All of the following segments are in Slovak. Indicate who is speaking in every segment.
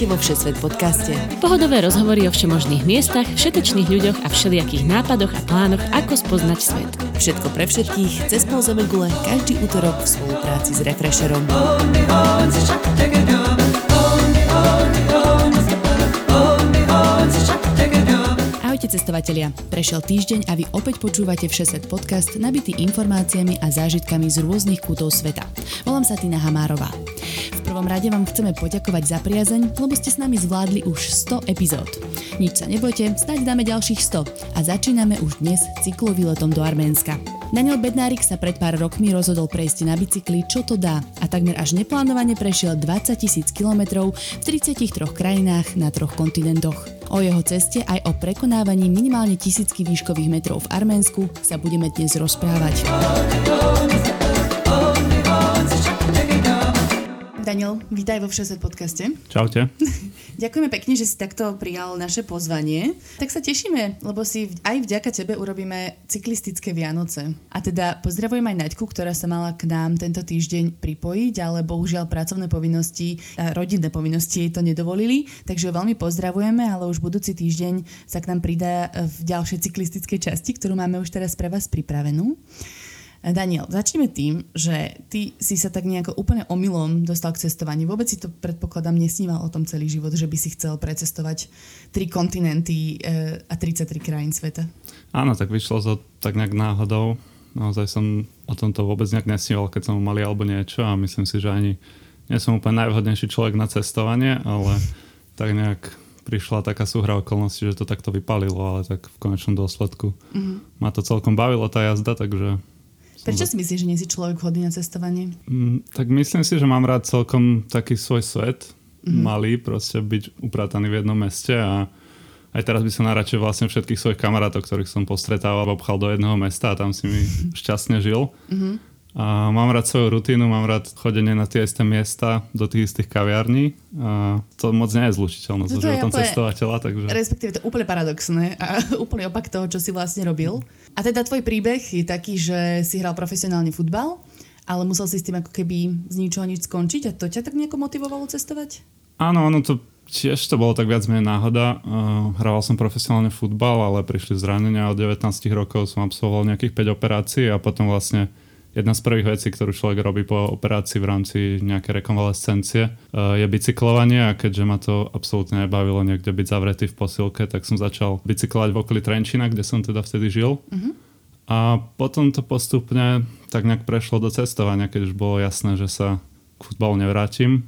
Speaker 1: Vítajte vo Všesvet podcaste.
Speaker 2: Pohodové rozhovory o všemožných miestach, všetečných ľuďoch a všelijakých nápadoch a plánoch, ako spoznať svet.
Speaker 1: Všetko pre všetkých, cez pol gule, každý útorok v spolupráci s Refresherom. Ahojte cestovatelia, prešiel týždeň a vy opäť počúvate Všesvet podcast nabitý informáciami a zážitkami z rôznych kútov sveta. Volám sa Tina Hamárová. Prvom rade vám chceme poďakovať za priazeň, lebo ste s nami zvládli už 100 epizód. Nič sa nebojte, snáď dáme ďalších 100 a začíname už dnes cyklovýletom do Arménska. Daniel Bednárik sa pred pár rokmi rozhodol prejsť na bicykli Čo to dá a takmer až neplánovane prešiel 20 tisíc kilometrov v 33 krajinách na troch kontinentoch. O jeho ceste aj o prekonávaní minimálne tisícky výškových metrov v Arménsku sa budeme dnes rozprávať. Daniel, vítaj vo Všeset podcaste.
Speaker 3: Čaute.
Speaker 1: Ďakujeme pekne, že si takto prijal naše pozvanie. Tak sa tešíme, lebo si aj vďaka tebe urobíme cyklistické Vianoce. A teda pozdravujem aj Naďku, ktorá sa mala k nám tento týždeň pripojiť, ale bohužiaľ pracovné povinnosti, a rodinné povinnosti jej to nedovolili, takže ho veľmi pozdravujeme, ale už budúci týždeň sa k nám pridá v ďalšej cyklistickej časti, ktorú máme už teraz pre vás pripravenú. Daniel, začneme tým, že ty si sa tak nejako úplne omylom dostal k cestovaniu. Vôbec si to predpokladám nesníval o tom celý život, že by si chcel precestovať tri kontinenty e, a 33 krajín sveta.
Speaker 3: Áno, tak vyšlo to tak nejak náhodou. Naozaj som o tomto vôbec nejak nesníval, keď som mali alebo niečo a myslím si, že ani nie som úplne najvhodnejší človek na cestovanie, ale tak nejak prišla taká súhra okolností, že to takto vypalilo, ale tak v konečnom dôsledku mm-hmm. ma to celkom bavilo tá jazda, takže
Speaker 1: Prečo si myslíš, že nie si človek vhodný na cestovanie?
Speaker 3: Mm, tak myslím si, že mám rád celkom taký svoj svet, mm-hmm. malý, proste byť uprataný v jednom meste a aj teraz by som najradšej vlastne všetkých svojich kamarátov, ktorých som postretával, obchal do jedného mesta a tam si mi šťastne žil. Mm-hmm. A mám rád svoju rutínu, mám rád chodenie na tie isté miesta, do tých istých kaviarní. A to moc nie je zlučiteľné so životom cestovateľa. Takže...
Speaker 1: Respektíve to úplne paradoxné a úplne opak toho, čo si vlastne robil. A teda tvoj príbeh je taký, že si hral profesionálny futbal, ale musel si s tým ako keby z ničoho nič skončiť a to ťa tak nejako motivovalo cestovať?
Speaker 3: Áno, áno, to tiež to bolo tak viac menej náhoda. Uh, hrával som profesionálne futbal, ale prišli zranenia. Od 19 rokov som absolvoval nejakých 5 operácií a potom vlastne Jedna z prvých vecí, ktorú človek robí po operácii v rámci nejakej rekonvalescencie, eh, je bicyklovanie a keďže ma to absolútne nebavilo niekde byť zavretý v posilke, tak som začal bicyklovať v okolí Trenčina, kde som teda vtedy žil. Uh-huh. A potom to postupne tak nejak prešlo do cestovania, keď už bolo jasné, že sa k futbalu nevrátim,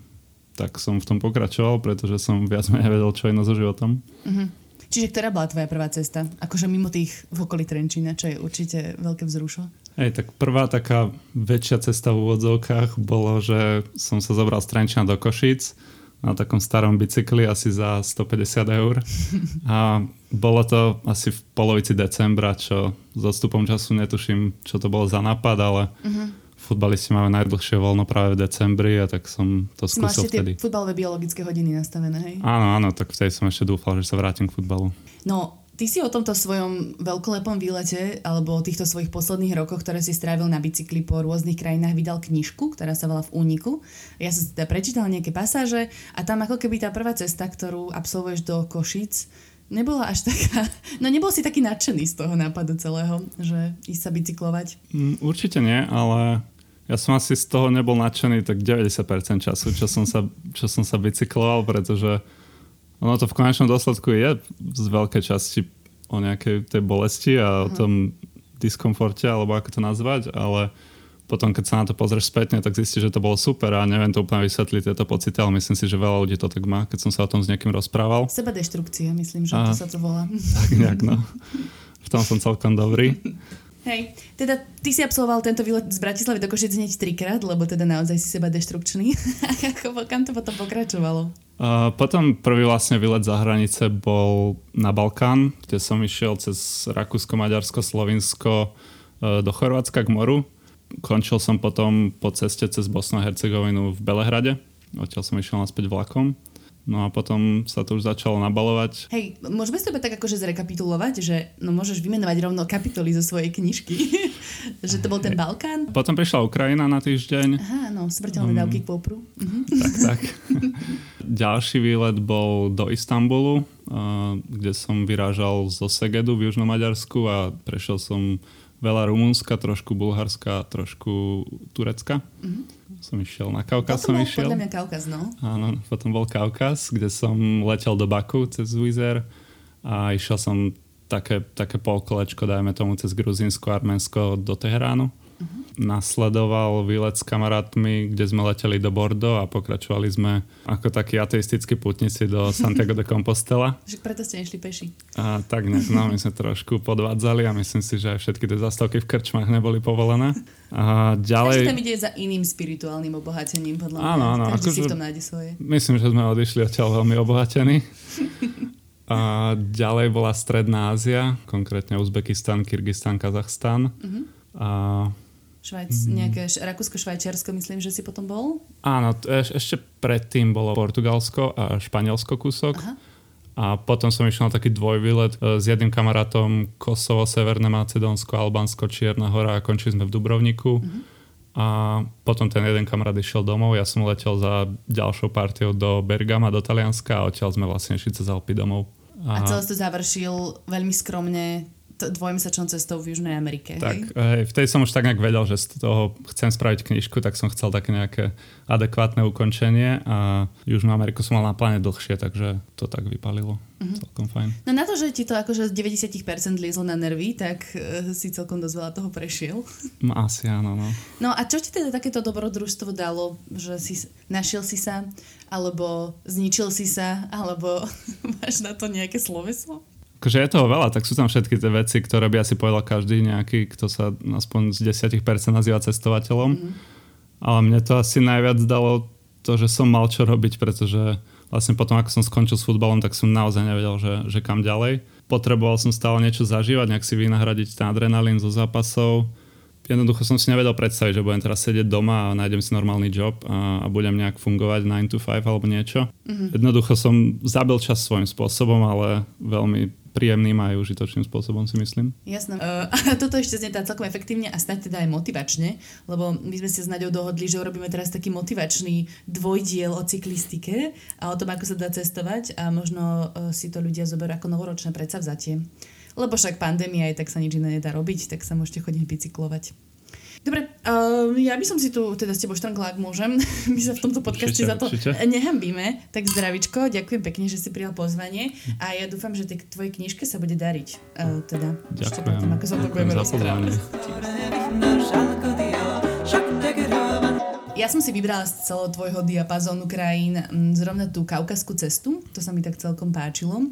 Speaker 3: tak som v tom pokračoval, pretože som viac menej vedel, čo je na so životom. Uh-huh.
Speaker 1: Čiže ktorá bola tvoja prvá cesta? Akože mimo tých v okolí Trenčína, čo je určite veľké vzrušo?
Speaker 3: Hej, tak prvá taká väčšia cesta v úvodzovkách bolo, že som sa zobral z Trenčína do Košíc na takom starom bicykli asi za 150 eur. A bolo to asi v polovici decembra, čo s odstupom času netuším, čo to bolo za nápad, ale uh-huh futbalisti máme najdlhšie voľno práve v decembri a tak som to skúsil
Speaker 1: Máš vtedy. tie futbalové biologické hodiny nastavené, hej?
Speaker 3: Áno, áno, tak vtedy som ešte dúfal, že sa vrátim k futbalu.
Speaker 1: No, ty si o tomto svojom veľkolepom výlete alebo o týchto svojich posledných rokoch, ktoré si strávil na bicykli po rôznych krajinách, vydal knižku, ktorá sa volá V úniku. Ja som teda prečítala nejaké pasáže a tam ako keby tá prvá cesta, ktorú absolvuješ do Košic, nebola až taká, no nebol si taký nadšený z toho nápadu celého, že ísť sa bicyklovať?
Speaker 3: Mm, určite nie, ale ja som asi z toho nebol nadšený tak 90% času, čo som sa, čo som sa bicykloval, pretože ono to v konečnom dôsledku je z veľkej časti o nejakej tej bolesti a o mhm. tom diskomforte, alebo ako to nazvať, ale potom, keď sa na to pozrieš spätne, tak zistíš, že to bolo super a neviem to úplne vysvetliť tieto pocity, ale myslím si, že veľa ľudí to tak má, keď som sa o tom s niekým rozprával.
Speaker 1: Seba deštrukcia, myslím, že a, to sa to volá.
Speaker 3: Tak nejak, no. V tom som celkom dobrý.
Speaker 1: Hej, teda ty si absolvoval tento výlet z Bratislavy do Košic hneď trikrát, lebo teda naozaj si seba deštrukčný. Kam to potom pokračovalo?
Speaker 3: Potom prvý vlastne výlet za hranice bol na Balkán, kde som išiel cez Rakúsko, Maďarsko, Slovinsko uh, do Chorvátska k moru. Končil som potom po ceste cez Bosnu a Hercegovinu v Belehrade. Odtiaľ som išiel naspäť vlakom. No a potom sa to už začalo nabalovať.
Speaker 1: Hej, môžeme s tebe tak akože zrekapitulovať, že no môžeš vymenovať rovno kapitoly zo svojej knižky. že to bol ten Balkán.
Speaker 3: Potom prišla Ukrajina na týždeň.
Speaker 1: Aha, no, smrteľné um, dávky k popru. Mhm.
Speaker 3: Tak, tak. Ďalší výlet bol do Istanbulu, kde som vyrážal zo Segedu v Južnom Maďarsku a prešiel som veľa Rumunska, trošku Bulharska, trošku Turecka. Mm-hmm som išiel na Kaukaz.
Speaker 1: Potom
Speaker 3: som
Speaker 1: bol
Speaker 3: išiel.
Speaker 1: podľa mňa Kaukaz, no.
Speaker 3: Áno, potom bol Kaukaz, kde som letel do Baku cez Wizz a išiel som také, také polkolečko, dajme tomu, cez Gruzinsko, Arménsko do Teheránu. Nasledoval výlet s kamarátmi, kde sme leteli do Bordeaux a pokračovali sme ako takí ateistickí putníci do Santiago de Compostela.
Speaker 1: Že preto ste nešli peši.
Speaker 3: A tak ne, no, my sme trošku podvádzali a myslím si, že aj všetky tie zastavky v krčmách neboli povolené. A ďalej...
Speaker 1: Takže tam ide za iným spirituálnym obohatením, podľa mňa.
Speaker 3: Áno, áno.
Speaker 1: Každý si v tom nájde svoje.
Speaker 3: Myslím, že sme odišli odtiaľ veľmi obohatení. A ďalej bola Stredná Ázia, konkrétne Uzbekistan, Kyrgyzstan, Kazachstan. Uh-huh. A
Speaker 1: Švajc, mm. nejaké Rakúsko-Švajčiarsko, myslím, že si potom bol?
Speaker 3: Áno, eš, ešte predtým bolo Portugalsko a Španielsko kúsok. Aha. A potom som išiel na taký dvojvýlet e, s jedným kamarátom Kosovo, Severné Macedónsko, Albánsko, Čierna hora a končili sme v Dubrovniku. Mm-hmm. A potom ten jeden kamarát išiel domov, ja som letel za ďalšou partiou do Bergama, do Talianska a odtiaľ sme vlastne išli cez Alpy domov.
Speaker 1: A, a celé to završil veľmi skromne dvojmesačnou cestou v Južnej Amerike.
Speaker 3: Tak, hej? hej, vtedy som už tak nejak vedel, že z toho chcem spraviť knižku, tak som chcel také nejaké adekvátne ukončenie a Južnú Ameriku som mal na pláne dlhšie, takže to tak vypalilo. Mm-hmm. Celkom fajn.
Speaker 1: No na to, že ti to akože z 90% liezlo na nervy, tak uh, si celkom dosť veľa toho prešiel.
Speaker 3: Asi áno, no.
Speaker 1: No a čo ti teda takéto dobrodružstvo dalo, že si našiel si sa, alebo zničil si sa, alebo máš na to nejaké sloveso?
Speaker 3: Akože je toho veľa, tak sú tam všetky tie veci, ktoré by asi povedal každý nejaký, kto sa aspoň z 10% nazýva cestovateľom. Mm. Ale mne to asi najviac dalo to, že som mal čo robiť, pretože vlastne potom, ako som skončil s futbalom, tak som naozaj nevedel, že, že kam ďalej. Potreboval som stále niečo zažívať, nejak si vynahradiť ten adrenalín zo zápasov. Jednoducho som si nevedel predstaviť, že budem teraz sedieť doma a nájdem si normálny job a, a budem nejak fungovať 9 to 5 alebo niečo. Mm-hmm. Jednoducho som zabil čas svojím spôsobom, ale veľmi príjemným a aj užitočným spôsobom si myslím.
Speaker 1: Jasné. Uh, a toto ešte znie celkom efektívne a snáď teda aj motivačne, lebo my sme sa s Naďou dohodli, že urobíme teraz taký motivačný dvojdiel o cyklistike a o tom, ako sa dá cestovať a možno uh, si to ľudia zoberú ako novoročné predsavzatie. Lebo však pandémia je, tak sa nič iné nedá robiť, tak sa môžete chodiť bicyklovať. Dobre, uh, ja by som si tu teda s tebou štrngla, ak môžem. My sa v tomto podcaste za to určite. nehambíme. Tak zdravičko, ďakujem pekne, že si prijal pozvanie a ja dúfam, že tej tvojej knižke sa bude dariť. Uh, teda,
Speaker 3: ďakujem.
Speaker 1: ako sa to budeme rozprávať. Ja som si vybrala z celého tvojho diapazónu krajín zrovna tú kaukaskú cestu, to sa mi tak celkom páčilo.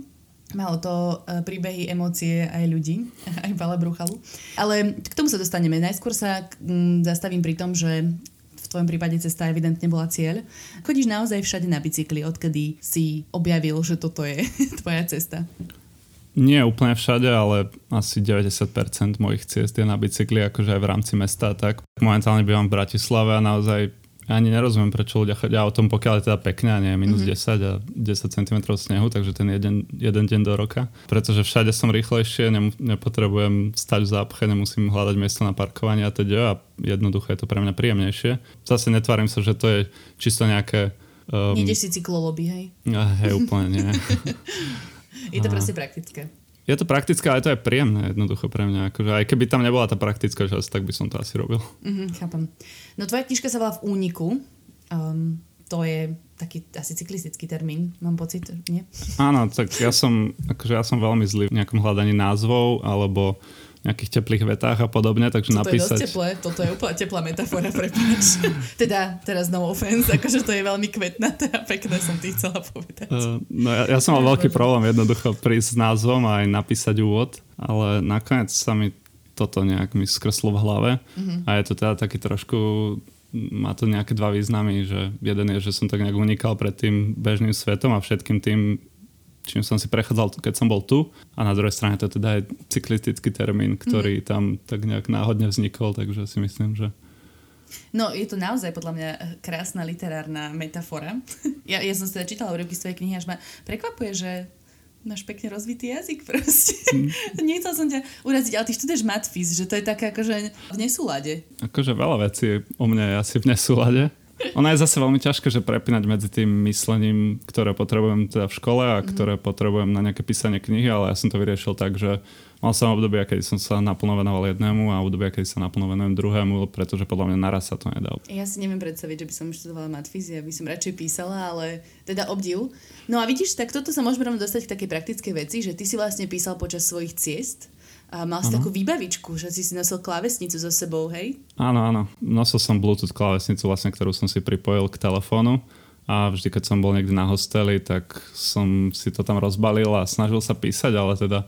Speaker 1: Malo to e, príbehy, emócie aj ľudí, aj Pala Bruchalu. Ale k tomu sa dostaneme. Najskôr sa zastavím pri tom, že v tvojom prípade cesta evidentne bola cieľ. Chodíš naozaj všade na bicykli, odkedy si objavil, že toto je tvoja cesta?
Speaker 3: Nie úplne všade, ale asi 90% mojich ciest je na bicykli, akože aj v rámci mesta. Tak momentálne bývam v Bratislave a naozaj ani nerozumiem, prečo ľudia chodia o tom, pokiaľ je teda pekné a nie minus mm-hmm. 10 a 10 cm snehu, takže ten jeden, jeden deň do roka. Pretože všade som rýchlejšie, ne, nepotrebujem stať v zápche, nemusím hľadať miesto na parkovanie a teda a jednoducho je to pre mňa príjemnejšie. Zase netvárim sa, že to je čisto nejaké...
Speaker 1: Um, Nejdeš si cykloloby, hej?
Speaker 3: Hej, úplne nie.
Speaker 1: je to proste praktické
Speaker 3: je to praktické, ale to je príjemné jednoducho pre mňa. Akože aj keby tam nebola tá praktická časť, tak by som to asi robil.
Speaker 1: Mm-hmm, chápem. No tvoja knižka sa volá V úniku. Um, to je taký asi cyklistický termín, mám pocit, nie?
Speaker 3: Áno, tak ja som, akože ja som veľmi zlý v nejakom hľadaní názvov, alebo nejakých teplých vetách a podobne, takže
Speaker 1: Toto
Speaker 3: napísať...
Speaker 1: je dosť teplé, toto je úplne teplá metafora, prepáč. teda, teraz no offense, akože to je veľmi kvetnaté a pekné som ty chcela povedať. Uh,
Speaker 3: no ja, ja som mal veľký problém jednoducho prísť s názvom a aj napísať úvod, ale nakoniec sa mi toto nejak mi skreslo v hlave uh-huh. a je to teda taký trošku má to nejaké dva významy, že jeden je, že som tak nejak unikal pred tým bežným svetom a všetkým tým čím som si prechádzal, keď som bol tu. A na druhej strane to teda je cyklistický termín, ktorý mm. tam tak nejak náhodne vznikol, takže si myslím, že
Speaker 1: No, je to naozaj podľa mňa krásna literárna metafora. ja, ja som si teda čítala úryvky z tvojej knihy, až ma prekvapuje, že máš pekne rozvitý jazyk proste. Mm. Nechcel som ťa uraziť, ale ty študuješ matfiz, že to je také akože v nesúlade.
Speaker 3: Akože veľa vecí o mne je asi v nesúlade. Ona je zase veľmi ťažké, že prepínať medzi tým myslením, ktoré potrebujem teda v škole a mm. ktoré potrebujem na nejaké písanie knihy, ale ja som to vyriešil tak, že mal som obdobia, kedy som sa naplno venoval jednému a obdobia, kedy sa naplno venujem druhému, pretože podľa mňa naraz sa to nedá.
Speaker 1: Ja si neviem predstaviť, že by som študovala matfízia, by som radšej písala, ale teda obdiv. No a vidíš, tak toto sa môžeme dostať k takej praktickej veci, že ty si vlastne písal počas svojich ciest a mal si ano. takú výbavičku, že si si nosil klávesnicu so sebou, hej?
Speaker 3: Áno, áno. Nosil som Bluetooth klávesnicu, vlastne, ktorú som si pripojil k telefónu a vždy, keď som bol niekde na hosteli, tak som si to tam rozbalil a snažil sa písať, ale teda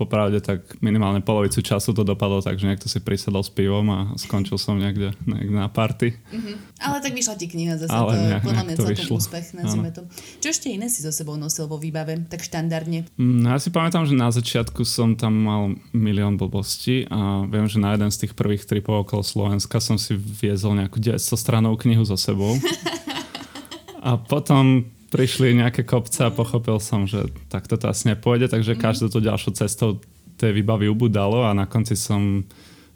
Speaker 3: popravde tak minimálne polovicu času to dopadlo tak, že niekto si prisadol s pivom a skončil som niekde, niekde na party.
Speaker 1: Mm-hmm. Ale tak vyšla ti kniha zase, Ale to nejak, podľa mňa celkom vyšlo. úspech, nazvime to. Čo ešte iné si so sebou nosil vo výbave, tak štandardne?
Speaker 3: Mm, ja si pamätám, že na začiatku som tam mal milión blbostí a viem, že na jeden z tých prvých tripov okolo Slovenska som si viezol nejakú 900 stranovú knihu so sebou. a potom prišli nejaké kopce a pochopil som, že takto to asi nepôjde, takže mm. každou to ďalšou cestou tej výbavy ubudalo a na konci som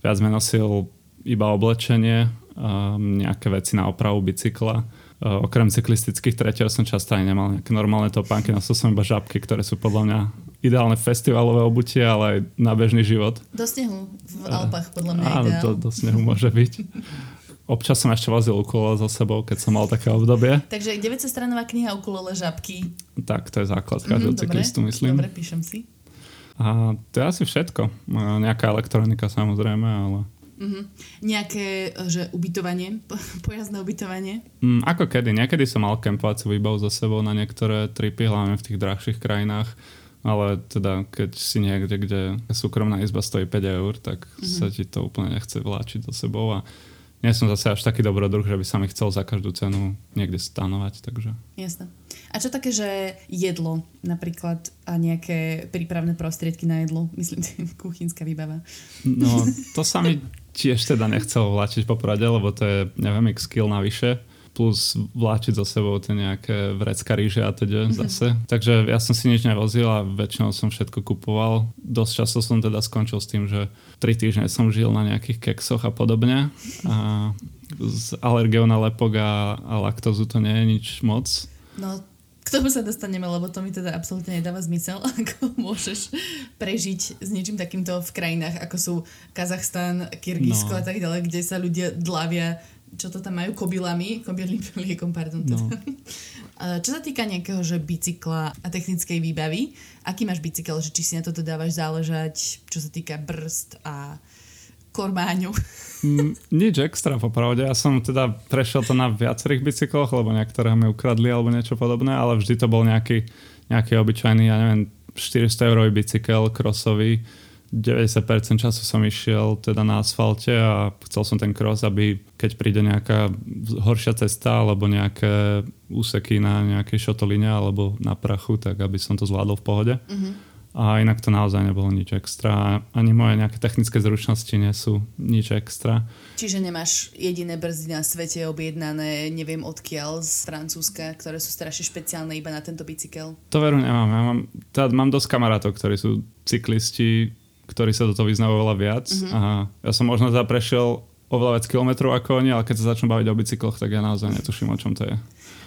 Speaker 3: viac nosil iba oblečenie, nejaké veci na opravu bicykla. Okrem cyklistických tretiach som často aj nemal nejaké normálne topánky, nosil som iba žabky, ktoré sú podľa mňa ideálne festivalové obutie, ale aj na bežný život.
Speaker 1: Do snehu v Alpách podľa mňa
Speaker 3: Áno,
Speaker 1: ideál.
Speaker 3: do, do snehu môže byť. Občas som ešte vozil ukulele za sebou, keď som mal také obdobie.
Speaker 1: Takže 900 stranová kniha ukulele žabky.
Speaker 3: Tak, to je základ každého mm, cyklistu, myslím.
Speaker 1: Dobre, píšem si.
Speaker 3: A to je asi všetko. Nejaká elektronika samozrejme, ale...
Speaker 1: Mm-hmm. Nejaké, že ubytovanie, pojazdné ubytovanie?
Speaker 3: Mm, ako kedy. Niekedy som mal kempovaciu výbavu za sebou na niektoré tripy, hlavne v tých drahších krajinách. Ale teda, keď si niekde, kde súkromná izba stojí 5 eur, tak mm-hmm. sa ti to úplne nechce vláčiť za sebou a nie som zase až taký dobrodruh, že by sa mi chcel za každú cenu niekde stanovať, takže...
Speaker 1: Jasné. A čo také, že jedlo napríklad a nejaké prípravné prostriedky na jedlo? Myslím, kuchynská výbava.
Speaker 3: No, to sa mi tiež teda nechcelo vláčiť po prade, lebo to je, neviem, x kill navyše plus vláčiť za sebou tie nejaké vrecka ríže a teda mm-hmm. zase. Takže ja som si nič nevozil a väčšinou som všetko kupoval. Dosť často som teda skončil s tým, že tri týždne som žil na nejakých keksoch a podobne. A s alergiou na lepok a, a laktózu to nie je nič moc.
Speaker 1: No, k tomu sa dostaneme, lebo to mi teda absolútne nedáva zmysel, ako môžeš prežiť s niečím takýmto v krajinách, ako sú Kazachstan, Kyrgyzsko no. a tak ďalej, kde sa ľudia dlavia čo to tam majú, kobylami, kobylným liekom, pardon. No. Čo sa týka nejakého, že bicykla a technickej výbavy, aký máš bicykel, že či si na toto dávaš záležať, čo sa týka brzd a kormáňu?
Speaker 3: Mm, nič extra, popravde. Ja som teda prešiel to na viacerých bicykloch, lebo niektoré mi ukradli alebo niečo podobné, ale vždy to bol nejaký, nejaký obyčajný, ja neviem, 400 eurový bicykel krosový, 90% času som išiel teda na asfalte a chcel som ten cross, aby keď príde nejaká horšia cesta alebo nejaké úseky na nejakej šotoline alebo na prachu, tak aby som to zvládol v pohode. Mm-hmm. A inak to naozaj nebolo nič extra. Ani moje nejaké technické zručnosti nie sú nič extra.
Speaker 1: Čiže nemáš jediné brzdy na svete objednané, neviem odkiaľ, z Francúzska, ktoré sú strašne špeciálne iba na tento bicykel?
Speaker 3: To veru nemám. Ja mám, teda mám dosť kamarátov, ktorí sú cyklisti, ktorí sa do toho vyznajú oveľa viac. Mm-hmm. A ja som možno teda prešiel oveľa viac kilometrov ako oni, ale keď sa začnú baviť o bicykloch, tak ja naozaj netuším, o čom to je.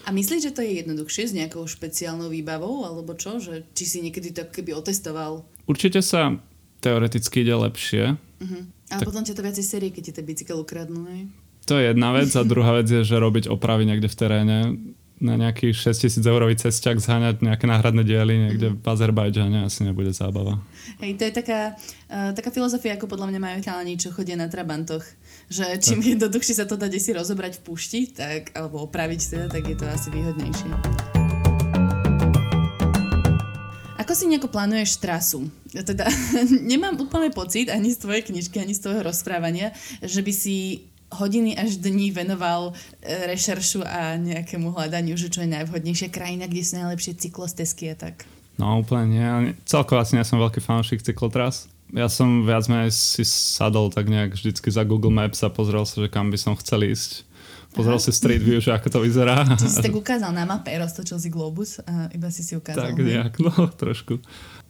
Speaker 1: A myslíš, že to je jednoduchšie s nejakou špeciálnou výbavou, alebo čo? Že, či si niekedy to keby otestoval?
Speaker 3: Určite sa teoreticky ide lepšie.
Speaker 1: Uh-huh. A tak... potom ťa to viacej série, keď ti ten bicykel ukradnú, hej?
Speaker 3: To je jedna vec a druhá vec je, že robiť opravy niekde v teréne na nejaký 6000 eurový cesťak zháňať nejaké náhradné diely niekde v Azerbajdžane asi nebude zábava.
Speaker 1: Hej, to je taká, uh, taká filozofia, ako podľa mňa majú chalani, čo chodia na Trabantoch. Že čím tak. jednoduchšie sa to dá si rozobrať v púšti, tak, alebo opraviť teda, tak je to asi výhodnejšie. Ako si nejako plánuješ trasu? Ja teda nemám úplne pocit ani z tvojej knižky, ani z tvojho rozprávania, že by si hodiny až dní venoval e, rešeršu a nejakému hľadaniu, že čo je najvhodnejšia krajina, kde sú najlepšie cyklostezky a tak.
Speaker 3: No úplne nie. Celkovo asi nie som veľký fanúšik cyklotras. Ja som viac menej si sadol tak nejak vždycky za Google Maps a pozrel sa, že kam by som chcel ísť. Pozrel Aha. si Street View, že ako to vyzerá.
Speaker 1: Čiže si tak ukázal na mape, roztočil si globus a iba si si ukázal.
Speaker 3: Tak nejak, no trošku.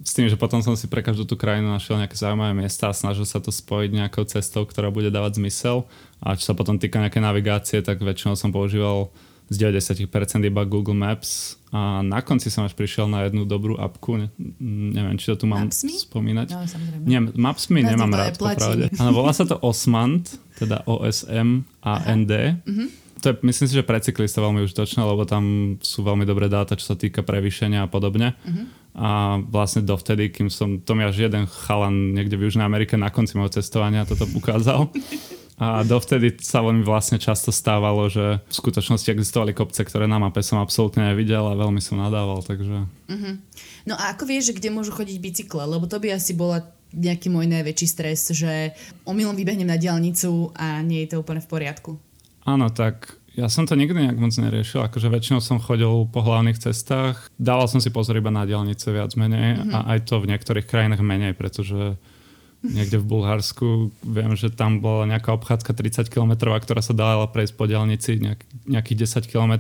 Speaker 3: S tým, že potom som si pre každú tú krajinu našiel nejaké zaujímavé miesta a snažil sa to spojiť nejakou cestou, ktorá bude dávať zmysel. A čo sa potom týka nejaké navigácie, tak väčšinou som používal z 90% iba Google Maps a na konci som až prišiel na jednu dobrú apku, ne, neviem, či to tu mám
Speaker 1: Maps.me?
Speaker 3: spomínať.
Speaker 1: No, samozrejme.
Speaker 3: Nie, Maps.me
Speaker 1: Ja
Speaker 3: nemám rád, popravde. Áno, volá sa to Osmand, teda O-S-M-A-N-D.
Speaker 1: Mhm.
Speaker 3: To je, myslím si, že pre cyklista veľmi užitočné, lebo tam sú veľmi dobré dáta, čo sa týka prevýšenia a podobne.
Speaker 1: Mhm.
Speaker 3: A vlastne dovtedy, kým som, to mi až jeden chalan niekde v Južnej Amerike na konci môjho cestovania toto ukázal. A dovtedy sa mi vlastne často stávalo, že v skutočnosti existovali kopce, ktoré na mape som absolútne nevidel a veľmi som nadával, takže...
Speaker 1: No a ako vieš, že kde môžu chodiť bicykle? Lebo to by asi bola nejaký môj najväčší stres, že omylom vybehnem na diálnicu a nie je to úplne v poriadku.
Speaker 3: Áno, tak ja som to nikdy nejak moc neriešil, akože väčšinou som chodil po hlavných cestách, dával som si pozor iba na diálnice viac menej mm-hmm. a aj to v niektorých krajinách menej, pretože niekde v Bulharsku viem, že tam bola nejaká obchádzka 30 km, ktorá sa dala prejsť po diálnici nejak, nejakých 10 km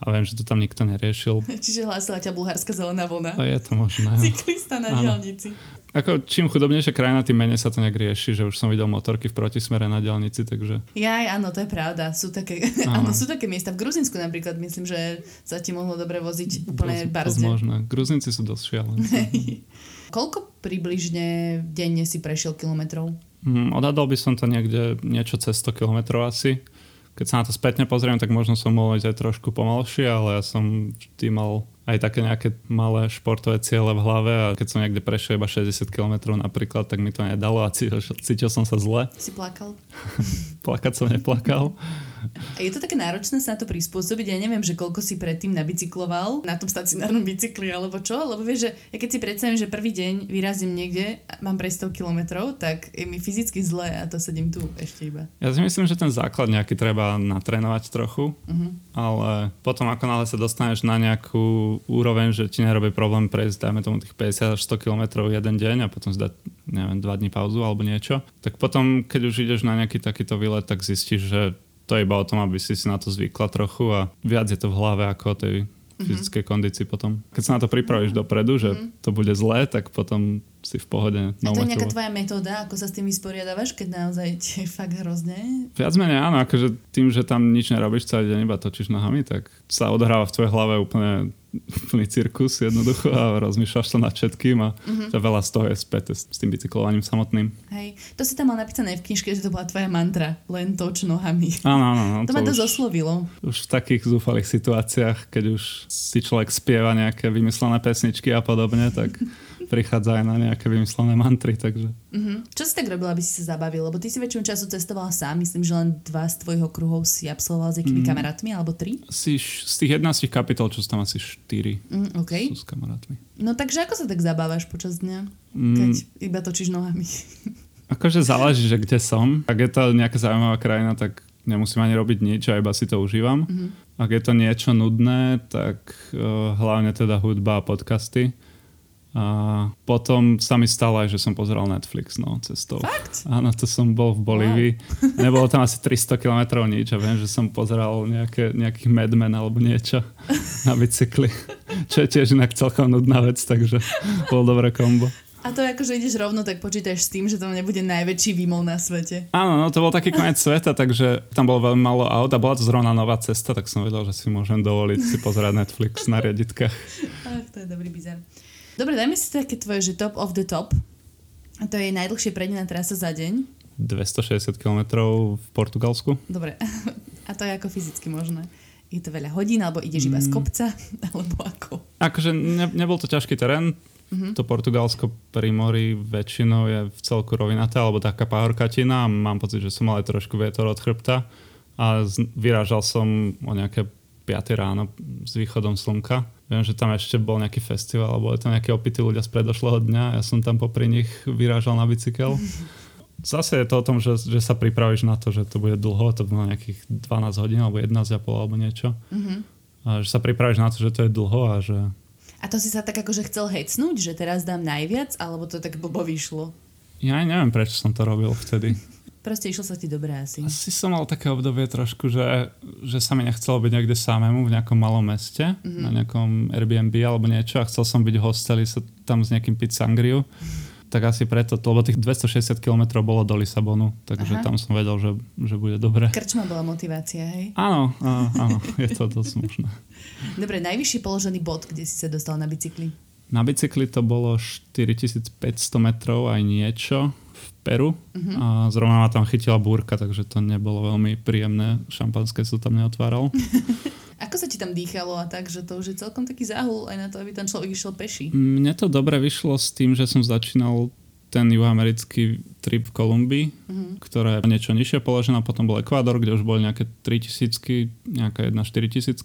Speaker 3: a viem, že to tam nikto neriešil.
Speaker 1: Čiže hlásila ťa bulharská zelená vlna.
Speaker 3: A je to možné.
Speaker 1: Cyklista na
Speaker 3: Áno.
Speaker 1: diálnici.
Speaker 3: Ako čím chudobnejšia krajina, tým menej sa to nejak rieši, že už som videl motorky v protismere na diálnici, takže...
Speaker 1: Jaj, áno, to je pravda. Sú také, áno. sú také miesta. V Gruzinsku napríklad myslím, že sa ti mohlo dobre voziť úplne
Speaker 3: dosť
Speaker 1: barzde.
Speaker 3: možné. Gruzinci sú dosť šialenci.
Speaker 1: Koľko približne denne si prešiel kilometrov?
Speaker 3: Mm, odhadol by som to niekde niečo cez 100 km asi. Keď sa na to spätne pozriem, tak možno som mohol ísť aj trošku pomalšie, ale ja som vždy mal aj také nejaké malé športové ciele v hlave a keď som niekde prešiel iba 60 km napríklad, tak mi to nedalo a cítil, cítil som sa zle.
Speaker 1: Si plakal?
Speaker 3: Plakať som neplakal.
Speaker 1: A je to také náročné sa na to prispôsobiť. Ja neviem, že koľko si predtým nabicykloval na tom stacionárnom bicykli alebo čo, lebo vieš, že ja keď si predstavím, že prvý deň vyrazím niekde a mám prejsť 100 kilometrov, tak je mi fyzicky zle a to sedím tu ešte iba.
Speaker 3: Ja si myslím, že ten základ nejaký treba natrénovať trochu,
Speaker 1: Mhm.
Speaker 3: Ale potom ako náhle sa dostaneš na nejakú úroveň, že ti nerobí problém prejsť, dajme tomu tých 50 až 100 km jeden deň a potom si dať, neviem, dva dní pauzu alebo niečo, tak potom, keď už ideš na nejaký takýto výlet, tak zistíš, že to je iba o tom, aby si si na to zvykla trochu a viac je to v hlave ako o tej fyzickej kondícii potom. Keď sa na to pripravíš dopredu, že to bude zlé, tak potom si v pohode.
Speaker 1: A to je nejaká tvoja metóda, ako sa s tým vysporiadavaš, keď naozaj ti je fakt hrozne?
Speaker 3: Viac menej áno, akože tým, že tam nič nerobíš celý deň, iba točíš nohami, tak sa odohráva v tvojej hlave úplne úplný cirkus jednoducho a rozmýšľaš sa nad všetkým a
Speaker 1: Mhm.
Speaker 3: že veľa z toho je späté s, tým bicyklovaním samotným.
Speaker 1: Hej, to si tam mal napísané v knižke, že to bola tvoja mantra, len toč nohami.
Speaker 3: Áno, áno, áno.
Speaker 1: To ma dosť
Speaker 3: už,
Speaker 1: oslovilo.
Speaker 3: už v takých zúfalých situáciách, keď už si človek spieva nejaké vymyslené pesničky a podobne, tak prichádza aj na nejaké vymyslené mantry, takže...
Speaker 1: Mhm. Čo si tak robil, aby si sa zabavil? Lebo ty si väčšinu času cestoval sám, myslím, že len dva z tvojho kruhov si absolvoval s akými
Speaker 3: Mm.
Speaker 1: kamarátmi, alebo tri?
Speaker 3: Asi š- z tých 11 kapitol, čo sú tam asi 4
Speaker 1: Mm, OK.
Speaker 3: sú s kamarátmi.
Speaker 1: No takže ako sa tak zabávaš počas dňa?
Speaker 3: Mm.
Speaker 1: Keď iba točíš nohami.
Speaker 3: Akože záleží, že kde som. Ak je to nejaká zaujímavá krajina, tak nemusím ani robiť nič a iba si to užívam.
Speaker 1: Mhm.
Speaker 3: Ak je to niečo nudné, tak uh, hlavne teda hudba a podcasty. A potom sa mi stalo aj, že som pozeral Netflix, no, cestou.
Speaker 1: Fakt?
Speaker 3: Áno, to som bol v Bolívii. Nebolo tam asi 300 km nič a viem, že som pozeral nejaké, nejakých Madmen alebo niečo na bicykli. Čo je tiež inak celkom nudná vec, takže bol dobré kombo.
Speaker 1: A to akože ideš rovno, tak počítaš s tým, že to nebude najväčší výmol na svete.
Speaker 3: Áno, no to bol taký koniec sveta, takže tam bolo veľmi málo aut a bola to zrovna nová cesta, tak som vedel, že si môžem dovoliť si pozerať Netflix na riaditkách.
Speaker 1: Ach, to je dobrý bizar. Dobre, dajme si také tvoje, že top of the top. A to je najdlhšie predená trasa za deň.
Speaker 3: 260 km v Portugalsku.
Speaker 1: Dobre. A to je ako fyzicky možné. Je to veľa hodín, alebo ideš iba z kopca, alebo ako?
Speaker 3: Akože ne, nebol to ťažký terén,
Speaker 1: Mhm.
Speaker 3: to Portugalsko pri mori väčšinou je v celku rovinaté, alebo taká pahorkatina mám pocit, že som mal aj trošku vietor od chrbta a z, vyrážal som o nejaké 5 ráno s východom slnka. Viem, že tam ešte bol nejaký festival, alebo je to nejaké opity ľudia z predošlého dňa. Ja som tam popri nich vyrážal na bicykel. Zase je to o tom, že, že sa pripravíš na to, že to bude dlho, to bude nejakých 12 hodín, alebo 11,5 alebo niečo.
Speaker 1: Mhm.
Speaker 3: A že sa pripravíš na to, že to je dlho a že
Speaker 1: A to si sa tak akože chcel hecnúť, že teraz dám najviac, alebo to tak blbo vyšlo?
Speaker 3: Ja neviem, prečo som to robil vtedy.
Speaker 1: Proste išlo sa ti dobre asi.
Speaker 3: Asi som mal také obdobie trošku, že, že sa mi nechcelo byť niekde samému v nejakom malom meste, mm-hmm. na nejakom Airbnb alebo niečo a chcel som byť v hosteli, sa tam s nejakým piť sangriu. Tak asi preto, lebo tých 260 km bolo do Lisabonu, takže Aha. tam som vedel, že, že bude dobre.
Speaker 1: Krčma bola motivácia, hej?
Speaker 3: Áno, áno, áno je to dosť možné.
Speaker 1: Dobre, najvyšší položený bod, kde si sa dostal na bicykli?
Speaker 3: Na bicykli to bolo 4500 metrov aj niečo Peru uh-huh. a zrovna ma tam chytila búrka, takže to nebolo veľmi príjemné. Šampanské sa tam neotváral.
Speaker 1: Ako sa ti tam dýchalo a tak, že to už je celkom taký záhul aj na to, aby ten človek išiel peši?
Speaker 3: Mne to dobre vyšlo s tým, že som začínal ten juhoamerický trip v Kolumbii, uh-huh. ktoré je niečo nižšie položené, potom bol Ekvádor, kde už boli nejaké 3000, nejaká jedna 4000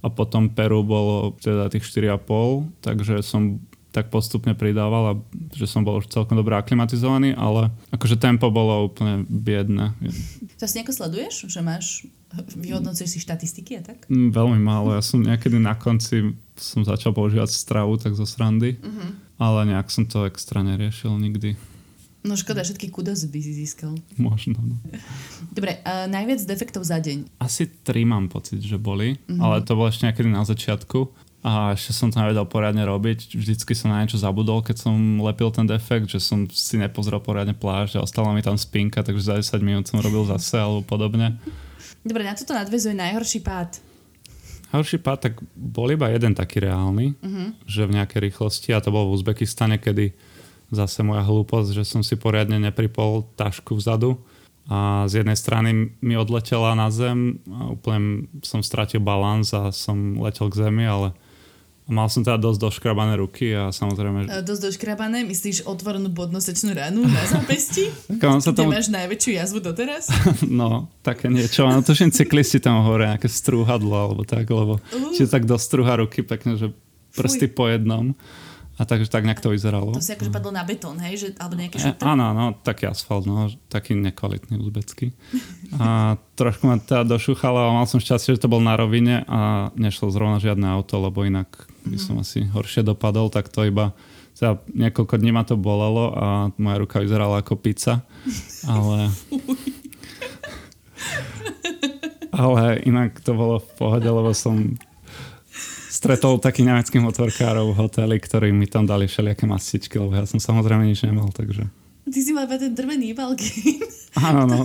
Speaker 3: a potom Peru bolo teda tých 4,5, takže som tak postupne pridával a že som bol už celkom dobre aklimatizovaný, ale akože tempo bolo úplne biedne.
Speaker 1: To si nejako sleduješ? Že máš, vyhodnocuješ si štatistiky a tak?
Speaker 3: Mm, veľmi málo. Ja som niekedy na konci som začal používať stravu tak zo srandy, uh-huh. ale nejak som to extra neriešil nikdy.
Speaker 1: No škoda, všetky kudos by si získal.
Speaker 3: Možno, no.
Speaker 1: Dobre, uh, najviac defektov za deň?
Speaker 3: Asi tri mám pocit, že boli, uh-huh. ale to bolo ešte niekedy na začiatku a ešte som to nevedel poriadne robiť. Vždycky som na niečo zabudol, keď som lepil ten defekt, že som si nepozrel poriadne pláž a ostala mi tam spinka, takže za 10 minút som robil zase alebo podobne.
Speaker 1: Dobre, na toto nadvezuje najhorší pád.
Speaker 3: Najhorší pád, tak bol iba jeden taký reálny, uh-huh. že v nejakej rýchlosti a to bol v Uzbekistane, kedy zase moja hlúposť, že som si poriadne nepripol tašku vzadu a z jednej strany mi odletela na zem a úplne som stratil balans a som letel k zemi, ale Mal som teda dosť doškrabané ruky a samozrejme...
Speaker 1: A dosť doškrabané? Myslíš otvorenú bodnosečnú ranu na zápesti? sa tomu... máš najväčšiu jazvu doteraz?
Speaker 3: no, také niečo. No tuším, cyklisti tam hore, nejaké strúhadlo alebo tak, lebo uh. si tak dostrúha ruky pekne, že prsty Fuj. po jednom. A takže tak nejak to vyzeralo.
Speaker 1: To si akože padlo na betón, hej? Že, alebo nejaké?
Speaker 3: E, áno, áno, taký asfalt, no, taký nekvalitný uzbecký. A trošku ma teda došúchalo a mal som šťastie, že to bol na rovine a nešlo zrovna žiadne auto, lebo inak by som mm. asi horšie dopadol, tak to iba teda niekoľko dní ma to bolelo a moja ruka vyzerala ako pizza, ale... ale inak to bolo v pohode, lebo som stretol takých nemeckých motorkárov v hoteli, ktorí mi tam dali všelijaké mastičky, lebo ja som samozrejme nič nemal, takže...
Speaker 1: Ty si mal iba ten drvený balgín.
Speaker 3: Áno, no.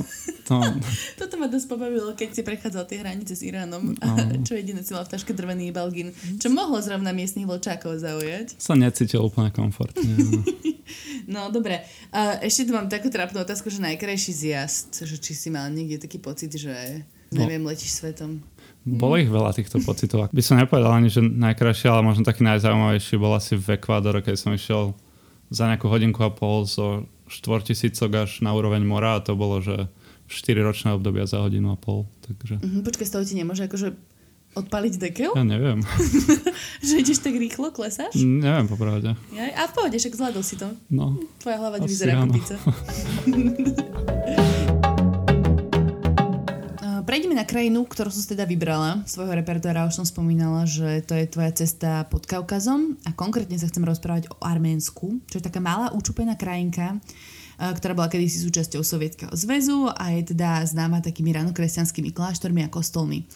Speaker 3: To...
Speaker 1: Toto ma dosť pobavilo, keď si prechádzal tie hranice s Iránom. No. Čo jediné si mal v taške drvený balgín. Čo mohlo zrovna miestnych vlčákov zaujať.
Speaker 3: Sa necítil úplne komfortne. No,
Speaker 1: no dobre. A ešte tu mám takú trápnu otázku, že najkrajší zjazd. Že či si mal niekde taký pocit, že neviem, no. letíš svetom.
Speaker 3: Bolo ich veľa týchto pocitov. By som nepovedal ani, že najkrajšie, ale možno taký najzaujímavejší bol asi v Ekvádore, keď som išiel za nejakú hodinku a pol zo štvortisícok až na úroveň mora a to bolo, že 4 ročné obdobia za hodinu a pol. Takže...
Speaker 1: Mm-hmm, počkaj, z toho ti nemôže akože odpaliť dekel?
Speaker 3: Ja neviem.
Speaker 1: že ideš tak rýchlo, klesáš?
Speaker 3: Neviem, popravde.
Speaker 1: Ja, a v pohode, však zvládol si to.
Speaker 3: No.
Speaker 1: Tvoja hlava nevyzerá ako pizza. prejdeme na krajinu, ktorú som teda vybrala. Svojho repertoára už som spomínala, že to je tvoja cesta pod Kaukazom a konkrétne sa chcem rozprávať o Arménsku, čo je taká malá účupená krajinka, eh, ktorá bola kedysi súčasťou Sovietskeho zväzu a je teda známa takými ranokresťanskými kláštormi a kostolmi.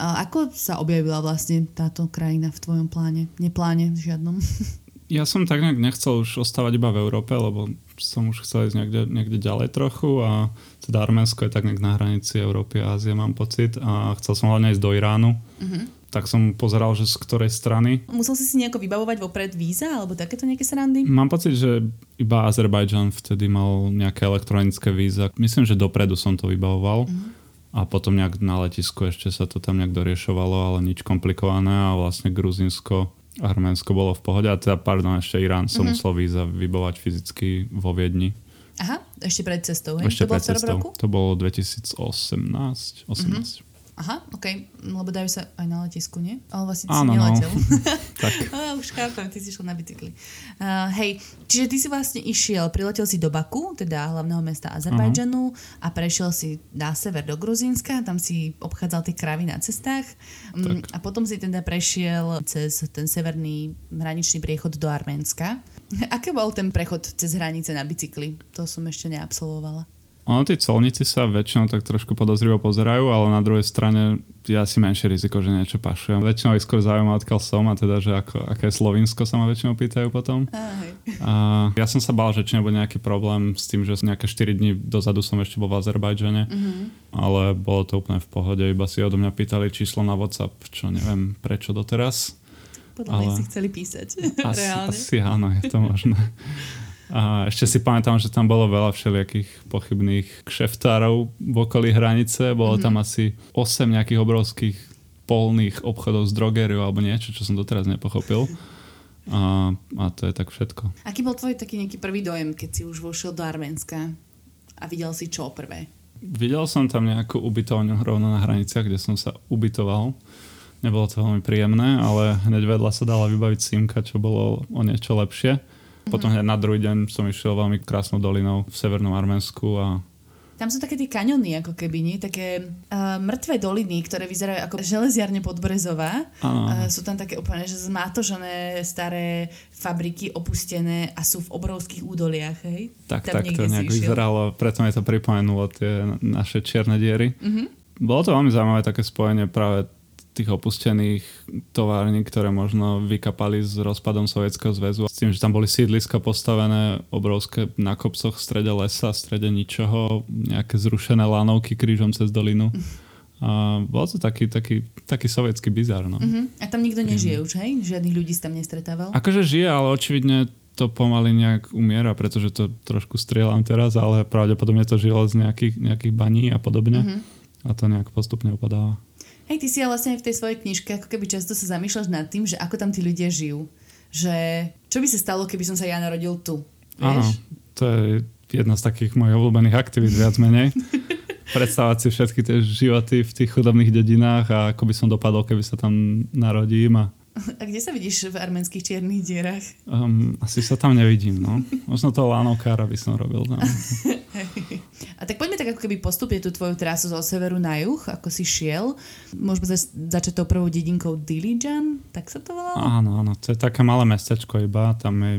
Speaker 1: Ako sa objavila vlastne táto krajina v tvojom pláne? Nepláne žiadnom?
Speaker 3: Ja som tak nejak nechcel už ostávať iba v Európe, lebo som už chcel ísť niekde, niekde ďalej trochu a teda Arménsko je tak nejak na hranici Európy a Ázie, mám pocit a chcel som hlavne ísť do Iránu. Uh-huh. Tak som pozeral, že z ktorej strany.
Speaker 1: Musel si si nejako vybavovať vopred víza alebo takéto nejaké srandy?
Speaker 3: Mám pocit, že iba Azerbajdžan vtedy mal nejaké elektronické víza. Myslím, že dopredu som to vybavoval. Uh-huh. A potom nejak na letisku ešte sa to tam nejak doriešovalo, ale nič komplikované a vlastne Gruzinsko Arménsko bolo v pohode a teda, pardon, ešte Irán som mm-hmm. musel víza vybovať fyzicky vo Viedni.
Speaker 1: Aha, ešte pred cestou, hej?
Speaker 3: Ešte to pred cestou. Roku? To bolo 2018. 18. Mm-hmm.
Speaker 1: Aha, ok, lebo dajú sa aj na letisku, nie? Ale vlastne si
Speaker 3: Áno, no.
Speaker 1: neletel.
Speaker 3: tak.
Speaker 1: Á, už chápem, ty si šiel na bicykli. Uh, hej, čiže ty si vlastne išiel, priletel si do Baku, teda hlavného mesta Azerbajdžanu uh-huh. a prešiel si na sever do Gruzínska, tam si obchádzal tie kravy na cestách um, a potom si teda prešiel cez ten severný hraničný priechod do Arménska. Aký bol ten prechod cez hranice na bicykli? To som ešte neabsolvovala.
Speaker 3: Ono, tí colníci sa väčšinou tak trošku podozrivo pozerajú, ale na druhej strane je asi menšie riziko, že niečo pašujem. Väčšinou ich skôr zaujíma, odkiaľ som a teda, že ako, aké Slovinsko sa ma väčšinou pýtajú potom. A ja som sa bál, že či nebude nejaký problém s tým, že nejaké 4 dní dozadu som ešte bol v Azerbajdžane, mm-hmm. ale bolo to úplne v pohode, iba si odo mňa pýtali číslo na WhatsApp, čo neviem prečo doteraz.
Speaker 1: Podľa ale... mňa si chceli písať.
Speaker 3: Asi,
Speaker 1: Reálne.
Speaker 3: asi áno, je to možné. A ešte si pamätám, že tam bolo veľa všelijakých pochybných kšeftárov v okolí hranice. Bolo mm-hmm. tam asi 8 nejakých obrovských polných obchodov s drogériou alebo niečo, čo som doteraz nepochopil. A, a to je tak všetko.
Speaker 1: Aký bol tvoj taký nejaký prvý dojem, keď si už vošiel do Arménska a videl si čo prvé?
Speaker 3: Videl som tam nejakú ubytovňu rovno na hraniciach, kde som sa ubytoval. Nebolo to veľmi príjemné, ale hneď vedľa sa dala vybaviť simka, čo bolo o niečo lepšie. Potom hneď na druhý deň som išiel veľmi krásnou dolinou v severnom Arménsku a
Speaker 1: tam sú také tie kaňony, ako keby, nie? Také uh, mŕtve doliny, ktoré vyzerajú ako železiarne podbrezová. Uh, sú tam také úplne, že zmátožené staré fabriky opustené a sú v obrovských údoliach, hej?
Speaker 3: Tak,
Speaker 1: tam
Speaker 3: tak to nejak išiel. vyzeralo, preto mi to pripomenulo tie naše čierne diery. Uh-huh. Bolo to veľmi zaujímavé také spojenie práve tých opustených tovární, ktoré možno vykapali s rozpadom Sovietskeho zväzu. S tým, že tam boli sídliska postavené obrovské na kopcoch v strede lesa, v strede ničoho, nejaké zrušené lánovky krížom cez dolinu. A bol to taký, taký, taký sovietský bizar. No.
Speaker 1: Uh-huh. A tam nikto nežije už, hej? Žiadnych ľudí si tam nestretával?
Speaker 3: Akože žije, ale očividne to pomaly nejak umiera, pretože to trošku strieľam teraz, ale pravdepodobne to žilo z nejakých, nejakých baní a podobne. Uh-huh. A to nejak postupne upadáva.
Speaker 1: Hej, ty si ale vlastne v tej svojej knižke ako keby často sa zamýšľaš nad tým, že ako tam tí ľudia žijú. Že čo by sa stalo, keby som sa ja narodil tu?
Speaker 3: Áno, to je jedna z takých mojich obľúbených aktivít viac menej. Predstavať si všetky tie životy v tých chudobných dedinách a ako by som dopadol, keby sa tam narodím a
Speaker 1: a kde sa vidíš v arménskych čiernych dierach?
Speaker 3: Um, asi sa tam nevidím, no. Možno toho lánovkára by som robil tam.
Speaker 1: A tak poďme tak ako keby postupne tú tvoju trasu zo severu na juh, ako si šiel. Môžeme zač- začať tou prvou dedinkou Dilijan, tak sa to volá?
Speaker 3: Áno, áno, to je také malé mestečko iba, tam je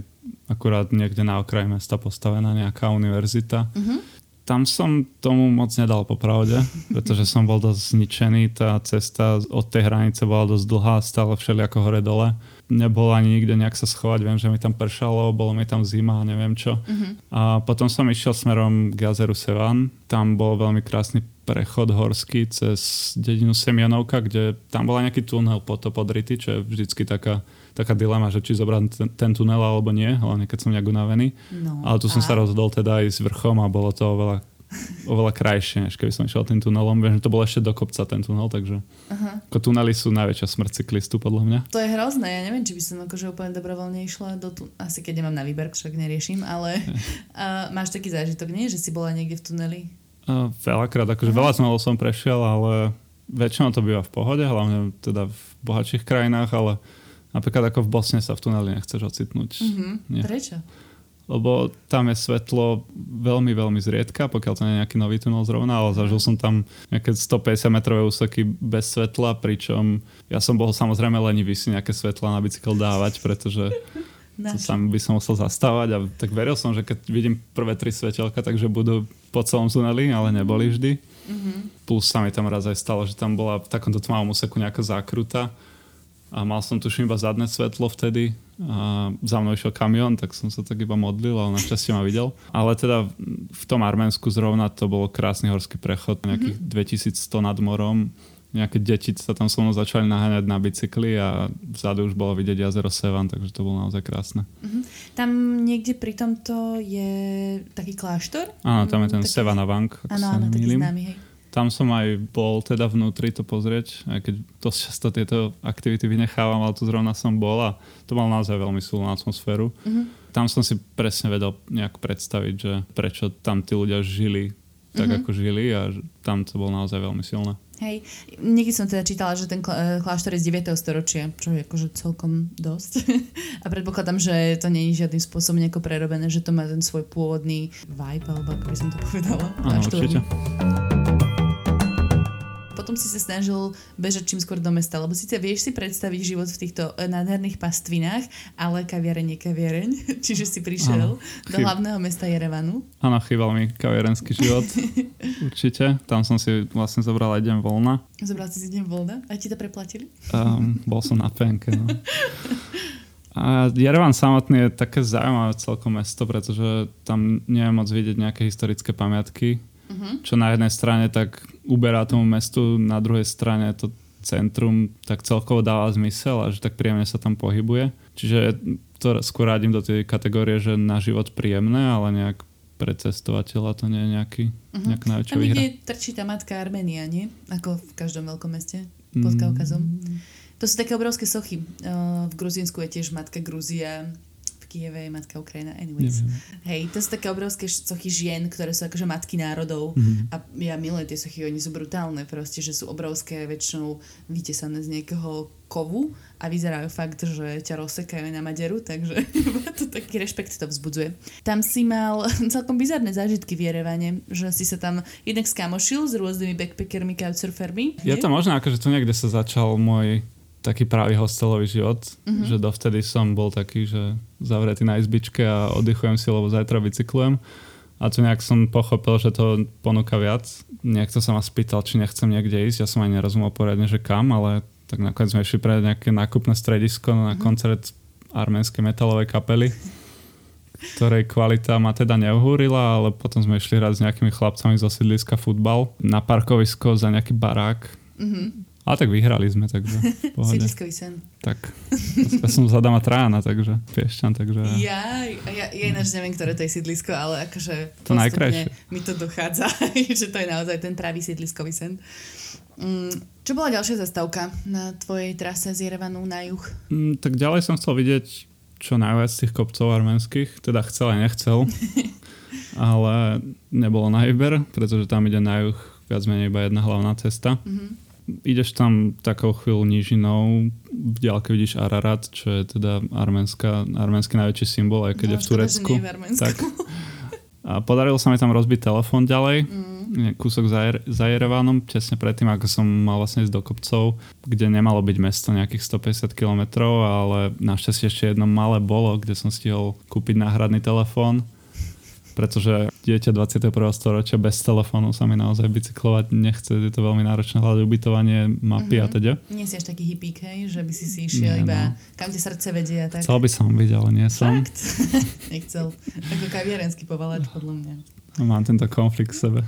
Speaker 3: akurát niekde na okraji mesta postavená nejaká univerzita. Uh-huh tam som tomu moc nedal popravde, pretože som bol dosť zničený. Tá cesta od tej hranice bola dosť dlhá, stále všelijako hore-dole. Nebolo ani nikde nejak sa schovať, viem, že mi tam pršalo, bolo mi tam zima, neviem čo. Uh-huh. A potom som išiel smerom k jazeru Sevan. Tam bol veľmi krásny prechod horský cez dedinu Semianovka, kde tam bola nejaký tunel po to podrity, čo je vždycky taká taká dilema, že či zobrať ten, ten tunel alebo nie, hlavne keď som nejak unavený. No, Ale tu a... som sa rozhodol teda ísť vrchom a bolo to oveľa oveľa krajšie, než keby som išiel tým tunelom. Viem, že to bolo ešte do kopca ten tunel, takže uh-huh. ako tunely sú najväčšia smrť cyklistu, podľa mňa.
Speaker 1: To je hrozné, ja neviem, či by som akože úplne dobrovoľne išla do tu... Asi keď nemám na výber, však neriešim, ale uh, máš taký zážitok, nie? Že si bola niekde v tuneli?
Speaker 3: Uh, veľakrát, akože uh-huh. veľa tunelov som prešiel, ale väčšinou to býva v pohode, hlavne teda v bohatších krajinách, ale Napríklad ako v Bosne sa v tuneli nechceš ocitnúť.
Speaker 1: Mm-hmm. Prečo?
Speaker 3: Lebo tam je svetlo veľmi, veľmi zriedka, pokiaľ to nie je nejaký nový tunel zrovna, ale zažil som tam nejaké 150 metrové úseky bez svetla, pričom ja som bol samozrejme lenivý si nejaké svetla na bicykel dávať, pretože to sam by som musel zastávať a tak veril som, že keď vidím prvé tri svetelka, takže budú po celom tuneli, ale neboli vždy. Mm-hmm. Plus sa mi tam raz aj stalo, že tam bola v takomto tmavom úseku nejaká zákruta a mal som tuším iba zadné svetlo vtedy a za mnou išiel kamión, tak som sa tak iba modlil, ale našťastie ma videl. Ale teda v tom Arménsku zrovna to bol krásny horský prechod, nejakých mm-hmm. 2100 nad morom. Nejaké deti sa tam so mnou začali naháňať na bicykli a vzadu už bolo vidieť jazero Sevan, takže to bolo naozaj krásne.
Speaker 1: Mm-hmm. Tam niekde pri tomto je taký kláštor?
Speaker 3: Áno, tam je ten taký... Sevanavang,
Speaker 1: ak áno, áno, taký známy, hej.
Speaker 3: Tam som aj bol teda vnútri to pozrieť, aj keď dosť často tieto aktivity vynechávam, ale tu zrovna som bol a to mal naozaj veľmi silnú atmosféru. Mm-hmm. Tam som si presne vedel nejak predstaviť, že prečo tam tí ľudia žili tak, mm-hmm. ako žili a tam to bolo naozaj veľmi silné.
Speaker 1: Hej, niekedy som teda čítala, že ten kl- kláštor je z 9. storočia, čo je akože celkom dosť. a predpokladám, že to nie je žiadnym spôsobom nejako prerobené, že to má ten svoj pôvodný vibe, alebo ako by som to povedala.
Speaker 3: Áno, určite
Speaker 1: potom si sa snažil bežať čím skôr do mesta, lebo síce vieš si predstaviť život v týchto eh, nádherných pastvinách, ale kaviareň je kaviareň, čiže si prišiel ano, do chyb... hlavného mesta Jerevanu.
Speaker 3: Áno, chýbal mi kaviarenský život, určite. Tam som si vlastne zobral aj deň voľna.
Speaker 1: Zobral si si deň voľna? A ti to preplatili?
Speaker 3: Um, bol som na penke, no. A Jerevan samotný je také zaujímavé celkom mesto, pretože tam nie je moc vidieť nejaké historické pamiatky uh-huh. čo na jednej strane tak uberá tomu mestu, na druhej strane to centrum tak celkovo dáva zmysel a že tak príjemne sa tam pohybuje. Čiže to skôr radím do tej kategórie, že na život príjemné, ale nejak pre cestovateľa to nie je nejaký, uh-huh. nejaká najväčšia výhra.
Speaker 1: Tam trčí tá matka Arménia, nie? Ako v každom veľkom meste pod mm. Kaukazom. To sú také obrovské sochy. V Gruzínsku je tiež matka Gruzia, Kieve je matka Ukrajina, anyways. Neviem. Hej, to sú také obrovské sochy žien, ktoré sú akože matky národov mm-hmm. a ja milujem tie sochy, oni sú brutálne proste, že sú obrovské, väčšinou vytesané z niekoho kovu a vyzerajú fakt, že ťa rozsekajú na maderu, takže to taký rešpekt to vzbudzuje. Tam si mal celkom bizarné zážitky v Jerevane, že si sa tam jednak skamošil s rôznymi backpackermi, couchsurfermi.
Speaker 3: Je to možno ako, že tu niekde sa začal môj taký pravý hostelový život, mm-hmm. že dovtedy som bol taký, že zavretý na izbičke a oddychujem si, lebo zajtra bicyklujem. A tu nejak som pochopil, že to ponúka viac. Niekto sa ma spýtal, či nechcem niekde ísť. Ja som aj nerozumel poriadne, že kam, ale tak nakoniec sme išli pre nejaké nákupné stredisko na mm-hmm. koncert arménskej metalovej kapely, ktorej kvalita ma teda neuhúrila, ale potom sme išli hrať s nejakými chlapcami zo sídliska futbal na parkovisko za nejaký barák. Mm-hmm a tak vyhrali sme, takže
Speaker 1: Sídliskový sen.
Speaker 3: Tak. Ja som z Adama Trána, takže Piešťan, takže...
Speaker 1: Ja, ja, ja ináč neviem, ktoré to je sídlisko, ale akože
Speaker 3: to najkrajšie.
Speaker 1: mi to dochádza, že to je naozaj ten pravý sídliskový sen. Mm, čo bola ďalšia zastávka na tvojej trase z Jerevanu na juh?
Speaker 3: Mm, tak ďalej som chcel vidieť čo najviac tých kopcov arménskych, teda chcel aj nechcel, ale nebolo na výber, pretože tam ide na juh viac menej iba jedna hlavná cesta. Mm-hmm ideš tam takou chvíľu nížinou, v ďalke vidíš Ararat, čo je teda arménska, arménsky najväčší symbol, aj keď no, je v Turecku.
Speaker 1: V tak.
Speaker 3: A podarilo sa mi tam rozbiť telefón ďalej, mm. kúsok za, za Jerevánom, tesne predtým, ako som mal vlastne ísť do kopcov, kde nemalo byť mesto nejakých 150 km, ale našťastie ešte jedno malé bolo, kde som stihol kúpiť náhradný telefón pretože dieťa 21. storočia bez telefónu sa mi naozaj bicyklovať nechce, je to veľmi náročné hľadať ubytovanie, mapy mm-hmm. a teda.
Speaker 1: Nie si až taký hippík, hej, že by si si išiel nie, iba no. kam ti srdce vedie a tak.
Speaker 3: Chcel by som byť, ale nie som.
Speaker 1: Fakt? Nechcel. Ako kaviarenský povalač, podľa mňa.
Speaker 3: No, mám tento konflikt v sebe.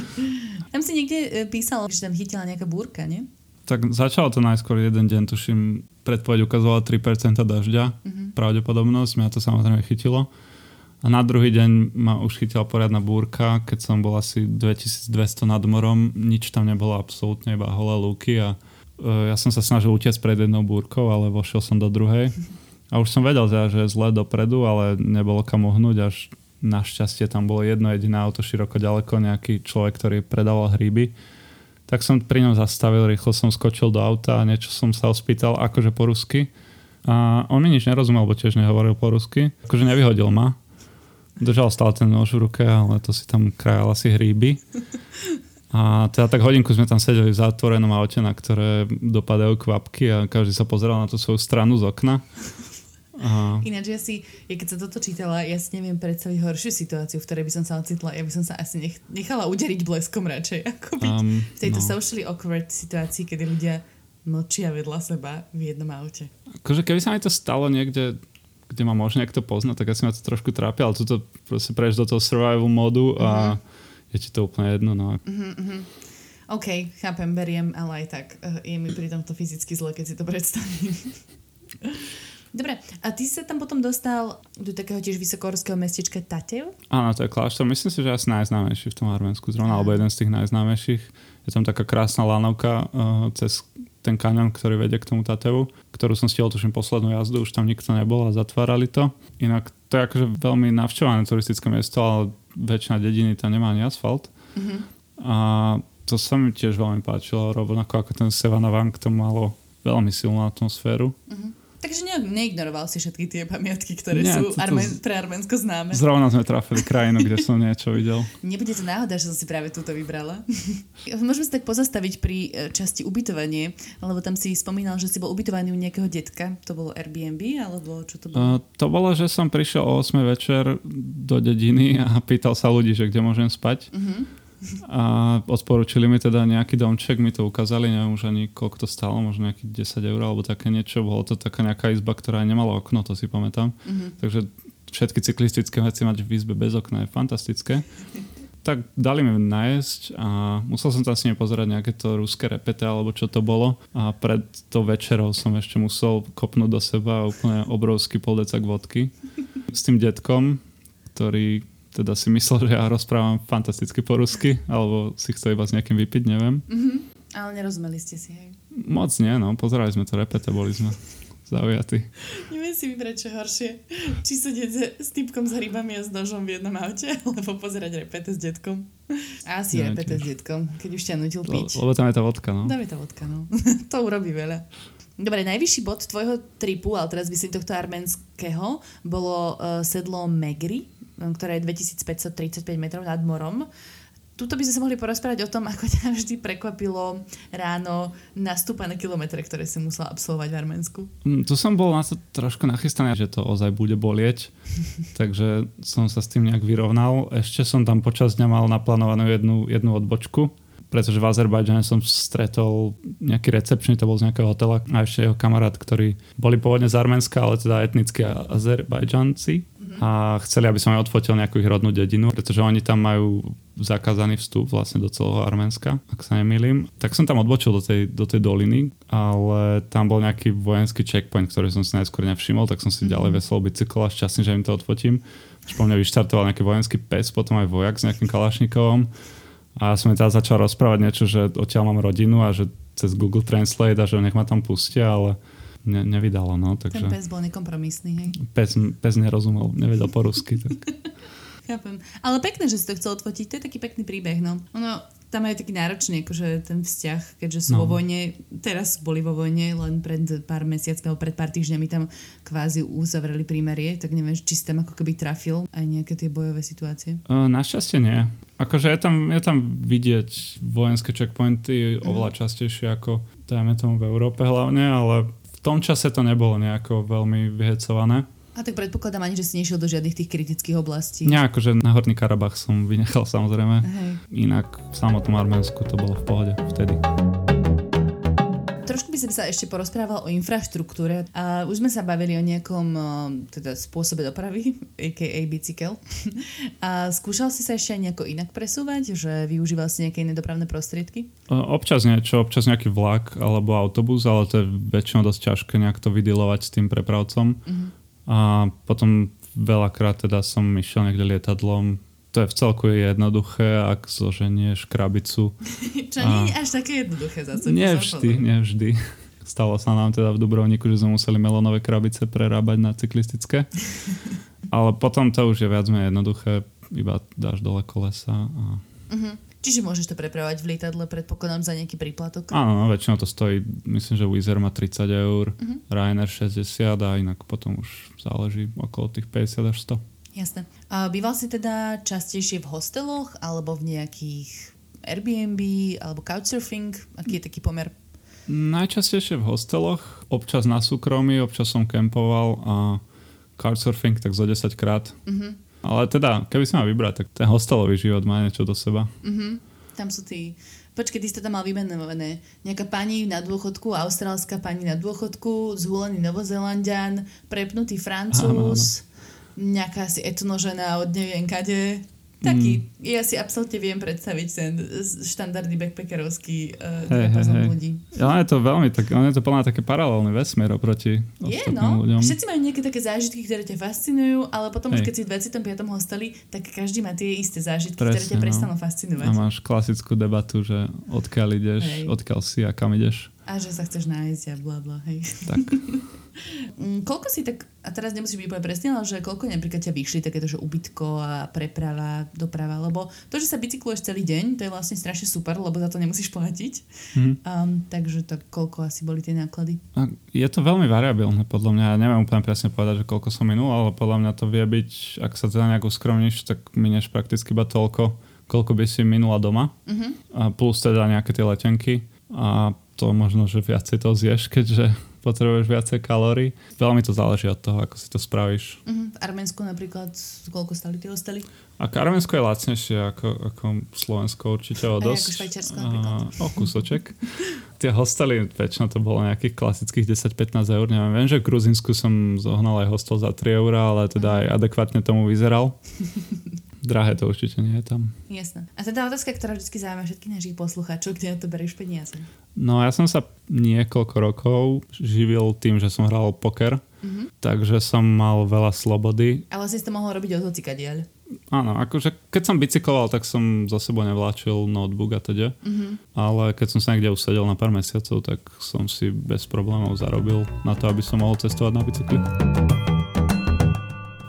Speaker 1: tam si niekde e, písal, že tam chytila nejaká búrka, nie?
Speaker 3: Tak začalo to najskôr jeden deň, tuším, predpoveď ukazovala 3% dažďa, mm-hmm. pravdepodobnosť, mňa to samozrejme chytilo. A na druhý deň ma už chytila poriadna búrka, keď som bol asi 2200 nad morom, nič tam nebolo absolútne, iba holé lúky a e, ja som sa snažil utiecť pred jednou búrkou, ale vošiel som do druhej. A už som vedel, že je zle dopredu, ale nebolo kam uhnúť, až našťastie tam bolo jedno jediné auto široko ďaleko, nejaký človek, ktorý predával hríby. Tak som pri ňom zastavil, rýchlo som skočil do auta a niečo som sa ospýtal, akože po rusky. A on mi nič nerozumel, bo tiež nehovoril po rusky. Akože nevyhodil ma, Držal stále ten nož v ruke, ale to si tam krajal asi hríby. A teda tak hodinku sme tam sedeli v zatvorenom aute, na ktoré dopadajú kvapky a každý sa pozeral na tú svoju stranu z okna.
Speaker 1: A... Ináč ja si, ja keď sa toto čítala, ja si neviem predstaviť horšiu situáciu, v ktorej by som sa ocitla. Ja by som sa asi nech, nechala uderiť bleskom radšej, ako byť um, v tejto no. socially awkward situácii, kedy ľudia mlčia vedľa seba v jednom aute.
Speaker 3: Akože keby sa mi to stalo niekde kde ma možno niekto pozná, tak asi ma to trošku trápia, ale toto proste prejsť do toho survival modu a uh-huh. je ti to úplne jedno. No. Uh-huh.
Speaker 1: OK, chápem, beriem, ale aj tak uh, je mi pri tomto fyzicky zle, keď si to predstavím. Dobre, a ty sa tam potom dostal do takého tiež vysokohorského mestečka Tatev?
Speaker 3: Áno, to je kláštor. Myslím si, že asi najznámejší v tom Arménsku, zrovna, alebo jeden z tých najznámejších. Je tam taká krásna lanovka uh, cez ten kaňon, ktorý vedie k tomu Tatevu, ktorú som stihol tuším poslednú jazdu, už tam nikto nebol a zatvárali to. Inak to je akože veľmi navštevované turistické miesto, ale väčšina dediny tam nemá ani asfalt. Mm-hmm. A To sa mi tiež veľmi páčilo, rovnako ako ten Sevanavang to malo veľmi silnú atmosféru.
Speaker 1: Uh-huh. Takže ne, neignoroval si všetky tie pamiatky, ktoré
Speaker 3: Nie,
Speaker 1: sú
Speaker 3: toto
Speaker 1: Armen, pre Arménsko známe.
Speaker 3: Zrovna sme trafili krajinu, kde som niečo videl.
Speaker 1: Nebude to náhoda, že som si práve túto vybrala. Môžeme sa tak pozastaviť pri e, časti ubytovanie, lebo tam si spomínal, že si bol ubytovaný u nejakého detka. To bolo Airbnb, alebo čo to bolo?
Speaker 3: Uh, to bolo, že som prišiel o 8 večer do dediny a pýtal sa ľudí, že kde môžem spať.
Speaker 1: Uh-huh.
Speaker 3: A odporúčili mi teda nejaký domček, mi to ukázali, neviem už ani koľko to stalo, možno nejakých 10 eur alebo také niečo. Bolo to taká nejaká izba, ktorá nemala okno, to si pamätám.
Speaker 1: Uh-huh.
Speaker 3: Takže všetky cyklistické veci mať v izbe bez okna je fantastické. Tak dali mi najesť a musel som tam si nepozerať nejaké to ruské repete alebo čo to bolo. A pred to večerou som ešte musel kopnúť do seba úplne obrovský poldecak vodky s tým detkom, ktorý teda si myslel, že ja rozprávam fantasticky po rusky, alebo si chce iba s nejakým vypiť, neviem.
Speaker 1: Mm-hmm. Ale nerozumeli ste si, hej?
Speaker 3: Moc nie, no. Pozerali sme to repete, boli sme zaujatí.
Speaker 1: Neviem si vybrať, čo horšie. Či sedieť s typkom s rybami a s nožom v jednom aute, alebo pozerať repete s detkom. Asi ja, repete tiež. s detkom, keď už ťa nutil piť.
Speaker 3: Lebo tam je tá vodka, no.
Speaker 1: Tam je tá vodka, no. to urobí veľa. Dobre, najvyšší bod tvojho tripu, ale teraz myslím tohto arménskeho, bolo uh, sedlo Megri, ktoré je 2535 metrov nad morom. Tuto by sme sa mohli porozprávať o tom, ako ťa vždy prekvapilo ráno nastúpané kilometre, ktoré si musela absolvovať v Arménsku.
Speaker 3: Mm, tu som bol na to trošku nachystaný, že to ozaj bude bolieť, takže som sa s tým nejak vyrovnal. Ešte som tam počas dňa mal naplánovanú jednu, jednu odbočku, pretože v Azerbajdžane som stretol nejaký recepčný, to bol z nejakého hotela a ešte jeho kamarát, ktorí boli pôvodne z Arménska, ale teda etnickí Azerbajdžanci a chceli, aby som aj odfotil nejakú ich rodnú dedinu, pretože oni tam majú zakázaný vstup vlastne do celého Arménska, ak sa nemýlim. Tak som tam odbočil do tej, do tej doliny, ale tam bol nejaký vojenský checkpoint, ktorý som si najskôr nevšimol, tak som si mm-hmm. ďalej vesel bicykl a šťastný, že im to odfotím. Až po mňa vyštartoval nejaký vojenský pes, potom aj vojak s nejakým kalašnikovom. A ja som mi teda začal rozprávať niečo, že odtiaľ mám rodinu a že cez Google Translate a že nech ma tam pustia, ale ne, nevydalo. No, takže...
Speaker 1: Ten pes bol nekompromisný, hej?
Speaker 3: Pes, pes nerozumel, nevedel po rusky. Tak...
Speaker 1: Chápem. Ale pekné, že si to chcel odfotiť, to je taký pekný príbeh, no. Ono, tam je taký náročný, akože ten vzťah, keďže sú no. vo vojne, teraz boli vo vojne, len pred pár mesiacmi alebo pred pár týždňami tam kvázi uzavreli prímerie, tak neviem, či si tam ako keby trafil aj nejaké tie bojové situácie.
Speaker 3: Uh, našťastie nie. Akože je tam, je tam vidieť vojenské checkpointy oveľa mm. častejšie ako dajme tomu v Európe hlavne, ale tom čase to nebolo nejako veľmi vyhecované.
Speaker 1: A tak predpokladám ani, že si nešiel do žiadnych tých kritických oblastí.
Speaker 3: Nie, akože na Horný Karabach som vynechal samozrejme. Hej. Inak v samotnom Arménsku to bolo v pohode vtedy
Speaker 1: trošku by som sa ešte porozprával o infraštruktúre. A už sme sa bavili o nejakom teda spôsobe dopravy, a.k.a. bicykel. A skúšal si sa ešte aj nejako inak presúvať? Že využíval si nejaké iné dopravné prostriedky?
Speaker 3: Občas niečo, občas nejaký vlak alebo autobus, ale to je väčšinou dosť ťažké nejak to vydilovať s tým prepravcom. Uh-huh. A potom veľakrát teda som išiel niekde lietadlom, to je v celku jednoduché, ak zoženieš krabicu.
Speaker 1: Čo nie je až také jednoduché zase.
Speaker 3: Nie vždy, nie vždy. Stalo sa nám teda v Dubrovniku, že sme museli melónové krabice prerábať na cyklistické. Ale potom to už je viac menej jednoduché, iba dáš dole kolesa. A...
Speaker 1: Uh-huh. Čiže môžeš to prepravovať v lietadle, predpokladám, za nejaký príplatok?
Speaker 3: Áno, no, väčšinou to stojí, myslím, že Wizz má 30 eur, uh-huh. Ryanair 60 a inak potom už záleží okolo tých 50 až 100.
Speaker 1: Jasné. A býval si teda častejšie v hosteloch alebo v nejakých Airbnb alebo couchsurfing? Aký je taký pomer?
Speaker 3: Najčastejšie v hosteloch, občas na súkromí, občas som kempoval a couchsurfing tak zo 10 krát. Uh-huh. Ale teda, keby si mal vybrať, tak ten hostelový život má niečo do seba.
Speaker 1: Uh-huh. Tam sú tí... Počkej, ty si to tam mal vymenované. Nejaká pani na dôchodku, austrálska pani na dôchodku, zhulený novozelandian, prepnutý francúz. Áno, áno nejaká si etnožena od neviem kade. Taký, mm. ja si absolútne viem predstaviť ten štandardný backpackerovský uh, hey, hey, hey. ľudí.
Speaker 3: Ja, je to veľmi, tak, on je to plná také paralelný vesmier oproti je, no. ľuďom.
Speaker 1: Všetci majú nejaké také zážitky, ktoré ťa fascinujú, ale potom hey. už keď si v 25. hosteli, tak každý má tie isté zážitky, Presne, ktoré ťa no. prestanú fascinovať.
Speaker 3: A máš klasickú debatu, že odkiaľ ideš, hey. odkiaľ si a kam ideš.
Speaker 1: A že sa chceš nájsť a bla bla, hej.
Speaker 3: Tak.
Speaker 1: Mm, koľko si tak, a teraz nemusíš byť úplne presne, ale že koľko napríklad ťa vyšli takéto, že ubytko a preprava, doprava, lebo to, že sa bicykluješ celý deň, to je vlastne strašne super, lebo za to nemusíš platiť. Mm. Um, takže tak koľko asi boli tie náklady?
Speaker 3: A je to veľmi variabilné podľa mňa. Ja neviem úplne presne povedať, že koľko som minul, ale podľa mňa to vie byť, ak sa teda nejak uskromníš, tak minieš prakticky iba toľko, koľko by si minula doma. Mm-hmm. A plus teda nejaké tie letenky. A to možno, že viacej to zješ, keďže potrebuješ viacej kalórií. Veľmi to záleží od toho, ako si to spravíš.
Speaker 1: Uh-huh. V Arménsku napríklad, koľko stali tie hostely?
Speaker 3: A Arménsko je lacnejšie ako, ako Slovensko určite o dosť.
Speaker 1: ako Švajčiarsko napríklad.
Speaker 3: O kúsoček. tie hostely, väčšinou to bolo nejakých klasických 10-15 eur. Neviem, viem, že v Gruzinsku som zohnal aj hostel za 3 eur, ale teda aj adekvátne tomu vyzeral. Drahé to určite nie je tam.
Speaker 1: Jasné. A teda otázka, ktorá vždy zaujíma všetkých našich poslucháčov, kde na to berieš peniaze?
Speaker 3: No ja som sa niekoľko rokov živil tým, že som hral poker, mm-hmm. takže som mal veľa slobody.
Speaker 1: Ale si to mohol robiť od hocikadiaľ.
Speaker 3: Áno, akože keď som bicykloval, tak som za sebou nevláčil notebook a teda. Mm-hmm. Ale keď som sa niekde usedel na pár mesiacov, tak som si bez problémov zarobil na to, aby som mohol cestovať na bicykli.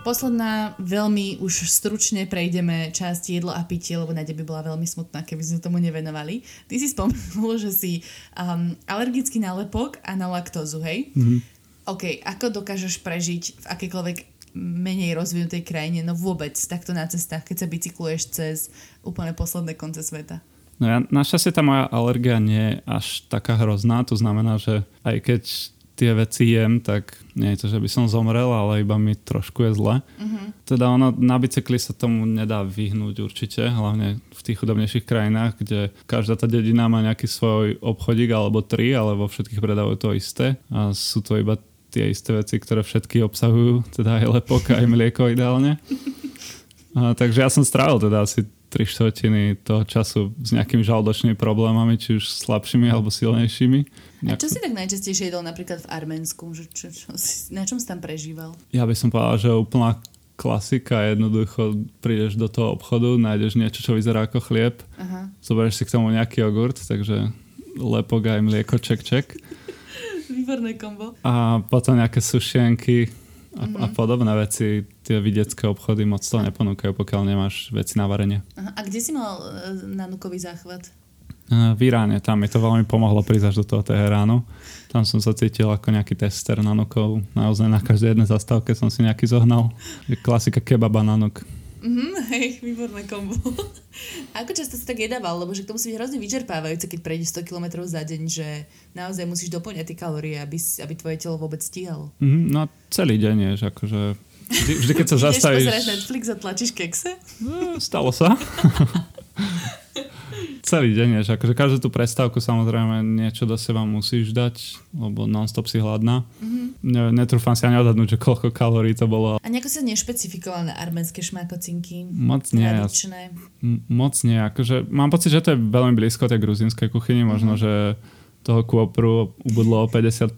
Speaker 1: Posledná, veľmi už stručne prejdeme časť jedlo a pitie, lebo Nadia by bola veľmi smutná, keby sme tomu nevenovali. Ty si spomenul, že si um, alergický na lepok a na laktózu, hej? Mm-hmm. OK, ako dokážeš prežiť v akékoľvek menej rozvinutej krajine, no vôbec takto na cestách, keď sa bicykluješ cez úplne posledné konce sveta?
Speaker 3: No ja, našťastie tá moja alergia nie je až taká hrozná, to znamená, že aj keď tie veci jem, tak nie je to, že by som zomrel, ale iba mi trošku je zle. Uh-huh. Teda ono, na bicykli sa tomu nedá vyhnúť určite, hlavne v tých chudobnejších krajinách, kde každá tá dedina má nejaký svoj obchodík alebo tri, ale vo všetkých predávajú to isté a sú to iba tie isté veci, ktoré všetky obsahujú, teda aj lepok, aj mlieko ideálne. A, takže ja som strávil teda asi 3 štvrtiny toho času s nejakými žaldočnými problémami, či už slabšími alebo silnejšími.
Speaker 1: A čo si tak najčastejšie jedol napríklad v Arménsku? Že čo, čo, na čom si tam prežíval?
Speaker 3: Ja by som povedal, že úplná klasika, jednoducho prídeš do toho obchodu, nájdeš niečo, čo vyzerá ako chlieb, Aha. zoberieš si k tomu nejaký jogurt, takže lepok aj mlieko, ček, ček.
Speaker 1: Výborné kombo.
Speaker 3: A potom nejaké sušienky, a, mm-hmm. a mhm. podobné veci. Tie vidiecké obchody moc to neponúkajú, pokiaľ nemáš veci na varenie.
Speaker 1: Aha. A kde si mal uh, nanukový záchvat?
Speaker 3: Uh, v Iráne, tam mi to veľmi pomohlo prísť až do toho Teheránu. Tam som sa cítil ako nejaký tester nanukov. Naozaj na každej jednej zastávke som si nejaký zohnal. Klasika kebaba nanuk.
Speaker 1: Mhm, hej, výborné kombo. Ako často si tak jedával, lebo že to musí byť hrozne vyčerpávajúce, keď prejdeš 100 km za deň, že naozaj musíš doplňať tie kalórie, aby, aby tvoje telo vôbec stíhalo.
Speaker 3: Mm, no celý deň je, akože vždy, vždy keď sa zastavíš...
Speaker 1: Ideš Netflix a tlačíš kekse?
Speaker 3: No, stalo sa. celý deň, že akože každú tú prestávku samozrejme niečo do seba musíš dať, lebo non-stop si hladná. Mm-hmm. Ne, netrúfam si ani odhadnúť, že koľko kalórií to bolo.
Speaker 1: A nejako sa nešpecifikoval na arménske šmakocinky?
Speaker 3: Moc nie. Tradičné. M- moc nie. Akože, mám pocit, že to je veľmi blízko tej gruzínskej kuchyni, možno, mm-hmm. že toho kôpru ubudlo o 50%.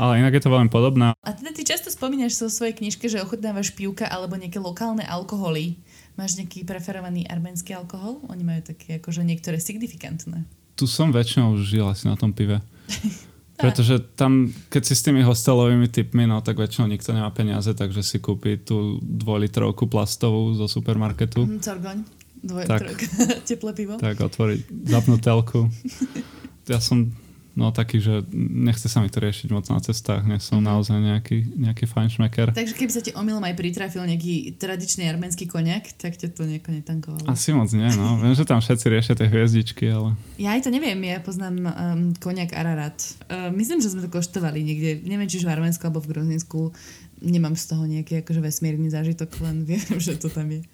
Speaker 3: Ale inak je to veľmi podobné.
Speaker 1: A teda ty často spomínaš so svojej knižke, že ochutnávaš pivka alebo nejaké lokálne alkoholy. Máš nejaký preferovaný arménsky alkohol? Oni majú také akože niektoré signifikantné.
Speaker 3: Tu som väčšinou žil asi na tom pive. Pretože tam, keď si s tými hostelovými typmi, no tak väčšinou nikto nemá peniaze, takže si kúpi tú dvojlitrovku plastovú zo supermarketu.
Speaker 1: Mm, Corgoň, dvojlitrovka, teplé pivo.
Speaker 3: Tak otvoriť, zapnúť telku. Ja som No taký, že nechce sa mi to riešiť moc na cestách, nie som mm-hmm. naozaj nejaký, nejaký fajn šmeker.
Speaker 1: Takže keby sa ti omylom aj pritrafil nejaký tradičný arménsky koniak, tak ťa to nejako netankovalo.
Speaker 3: Asi moc nie, no. Viem, že tam všetci riešia tie hviezdičky, ale...
Speaker 1: Ja aj to neviem, ja poznám um, koniak Ararat. Uh, myslím, že sme to koštovali niekde, neviem, či v Arménsku alebo v Grozinsku. Nemám z toho nejaký akože vesmírny zážitok, len viem, že to tam je.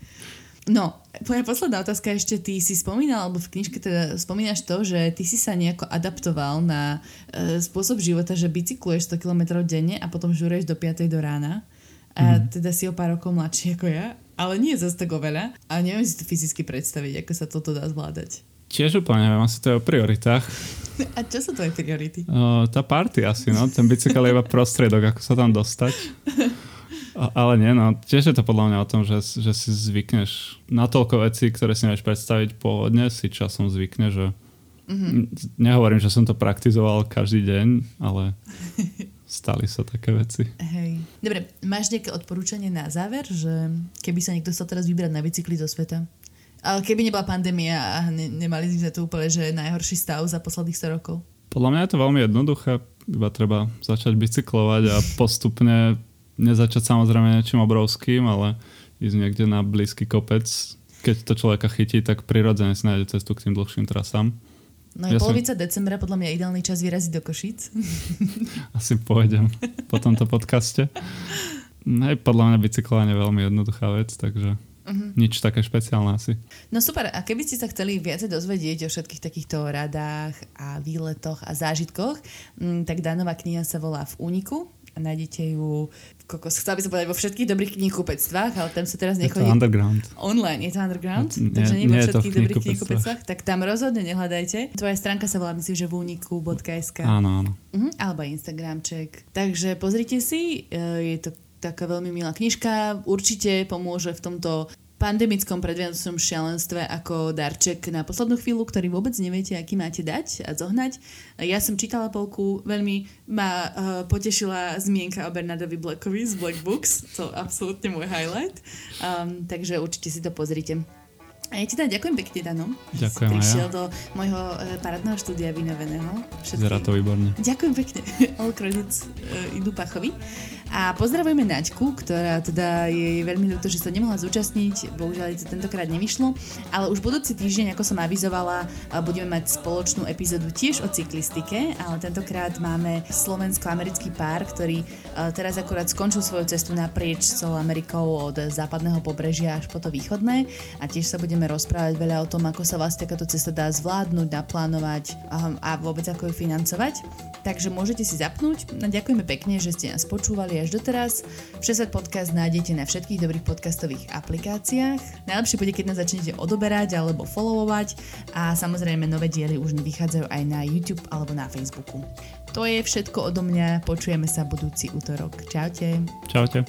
Speaker 1: No, moja posledná otázka ešte, ty si spomínal, alebo v knižke teda spomínaš to, že ty si sa nejako adaptoval na e, spôsob života, že bicykluješ 100 km denne a potom žureš do 5 do rána. A mm. teda si o pár rokov mladší ako ja, ale nie zase tak oveľa. A neviem si to fyzicky predstaviť, ako sa toto dá zvládať.
Speaker 3: Tiež úplne neviem, asi to je o prioritách.
Speaker 1: A čo sú tvoje priority?
Speaker 3: O, tá party asi, no. Ten bicykel je iba prostriedok, ako sa tam dostať. ale nie, no tiež je to podľa mňa o tom, že, že si zvykneš na toľko vecí, ktoré si nevieš predstaviť pôvodne, si časom zvykne, že mm-hmm. nehovorím, že som to praktizoval každý deň, ale stali sa také veci.
Speaker 1: Hej. Dobre, máš nejaké odporúčanie na záver, že keby sa niekto chcel teraz vybrať na bicykli zo sveta? Ale keby nebola pandémia a ne, nemali sme tu úplne, že najhorší stav za posledných 100 rokov.
Speaker 3: Podľa mňa je to veľmi jednoduché, iba treba začať bicyklovať a postupne nezačať samozrejme niečím obrovským, ale ísť niekde na blízky kopec. Keď to človeka chytí, tak prirodzene si nájde cestu k tým dlhším trasám.
Speaker 1: No je ja polovica som... decembra podľa mňa ideálny čas vyraziť do Košic.
Speaker 3: Asi pôjdem po tomto podcaste. Hej, podľa mňa bicyklovanie je veľmi jednoduchá vec, takže Uh-huh. Nič také špeciálne asi.
Speaker 1: No super, a keby ste sa chceli viacej dozvedieť o všetkých takýchto radách a výletoch a zážitkoch, mm, tak Danová kniha sa volá V úniku nájdete ju kokos, chcela by som povedať vo všetkých dobrých knihkupectvách, ale tam sa teraz nechodí...
Speaker 3: Je to underground.
Speaker 1: Online, je to underground, nie, takže nie, nie vo všetkých dobrých knihkupectvách, tak tam rozhodne nehľadajte. Tvoja stránka sa volá, myslím, že vúniku.sk.
Speaker 3: Áno, áno.
Speaker 1: Uh-huh, alebo Instagramček. Takže pozrite si, e, je to taká veľmi milá knižka. Určite pomôže v tomto pandemickom predvianočnom šialenstve ako darček na poslednú chvíľu, ktorý vôbec neviete, aký máte dať a zohnať. Ja som čítala polku, veľmi ma uh, potešila zmienka o Bernardovi Blackovi z Black Books, to absolútne môj highlight, um, takže určite si to pozrite. A ja ti teda ďakujem pekne, Dano.
Speaker 3: Ďakujem
Speaker 1: prišiel ja. do môjho uh, parádneho štúdia vynoveného.
Speaker 3: Vyzerá to výborne.
Speaker 1: Ďakujem pekne. All credits uh, idú Pachovi. A pozdravujeme Naďku, ktorá teda je veľmi ľúto, že sa nemohla zúčastniť, bohužiaľ to tentokrát nevyšlo, ale už budúci týždeň, ako som avizovala, budeme mať spoločnú epizódu tiež o cyklistike, ale tentokrát máme slovensko-americký pár, ktorý teraz akurát skončil svoju cestu naprieč celou Amerikou od západného pobrežia až po to východné a tiež sa budeme rozprávať veľa o tom, ako sa vlastne takáto cesta dá zvládnuť, naplánovať a vôbec ako ju financovať. Takže môžete si zapnúť. No, ďakujeme pekne, že ste nás počúvali až doteraz. Všesvet podcast nájdete na všetkých dobrých podcastových aplikáciách. Najlepšie bude, keď nás začnete odoberať alebo followovať a samozrejme nové diely už vychádzajú aj na YouTube alebo na Facebooku. To je všetko odo mňa, počujeme sa budúci útorok. Čaute.
Speaker 3: Čaute.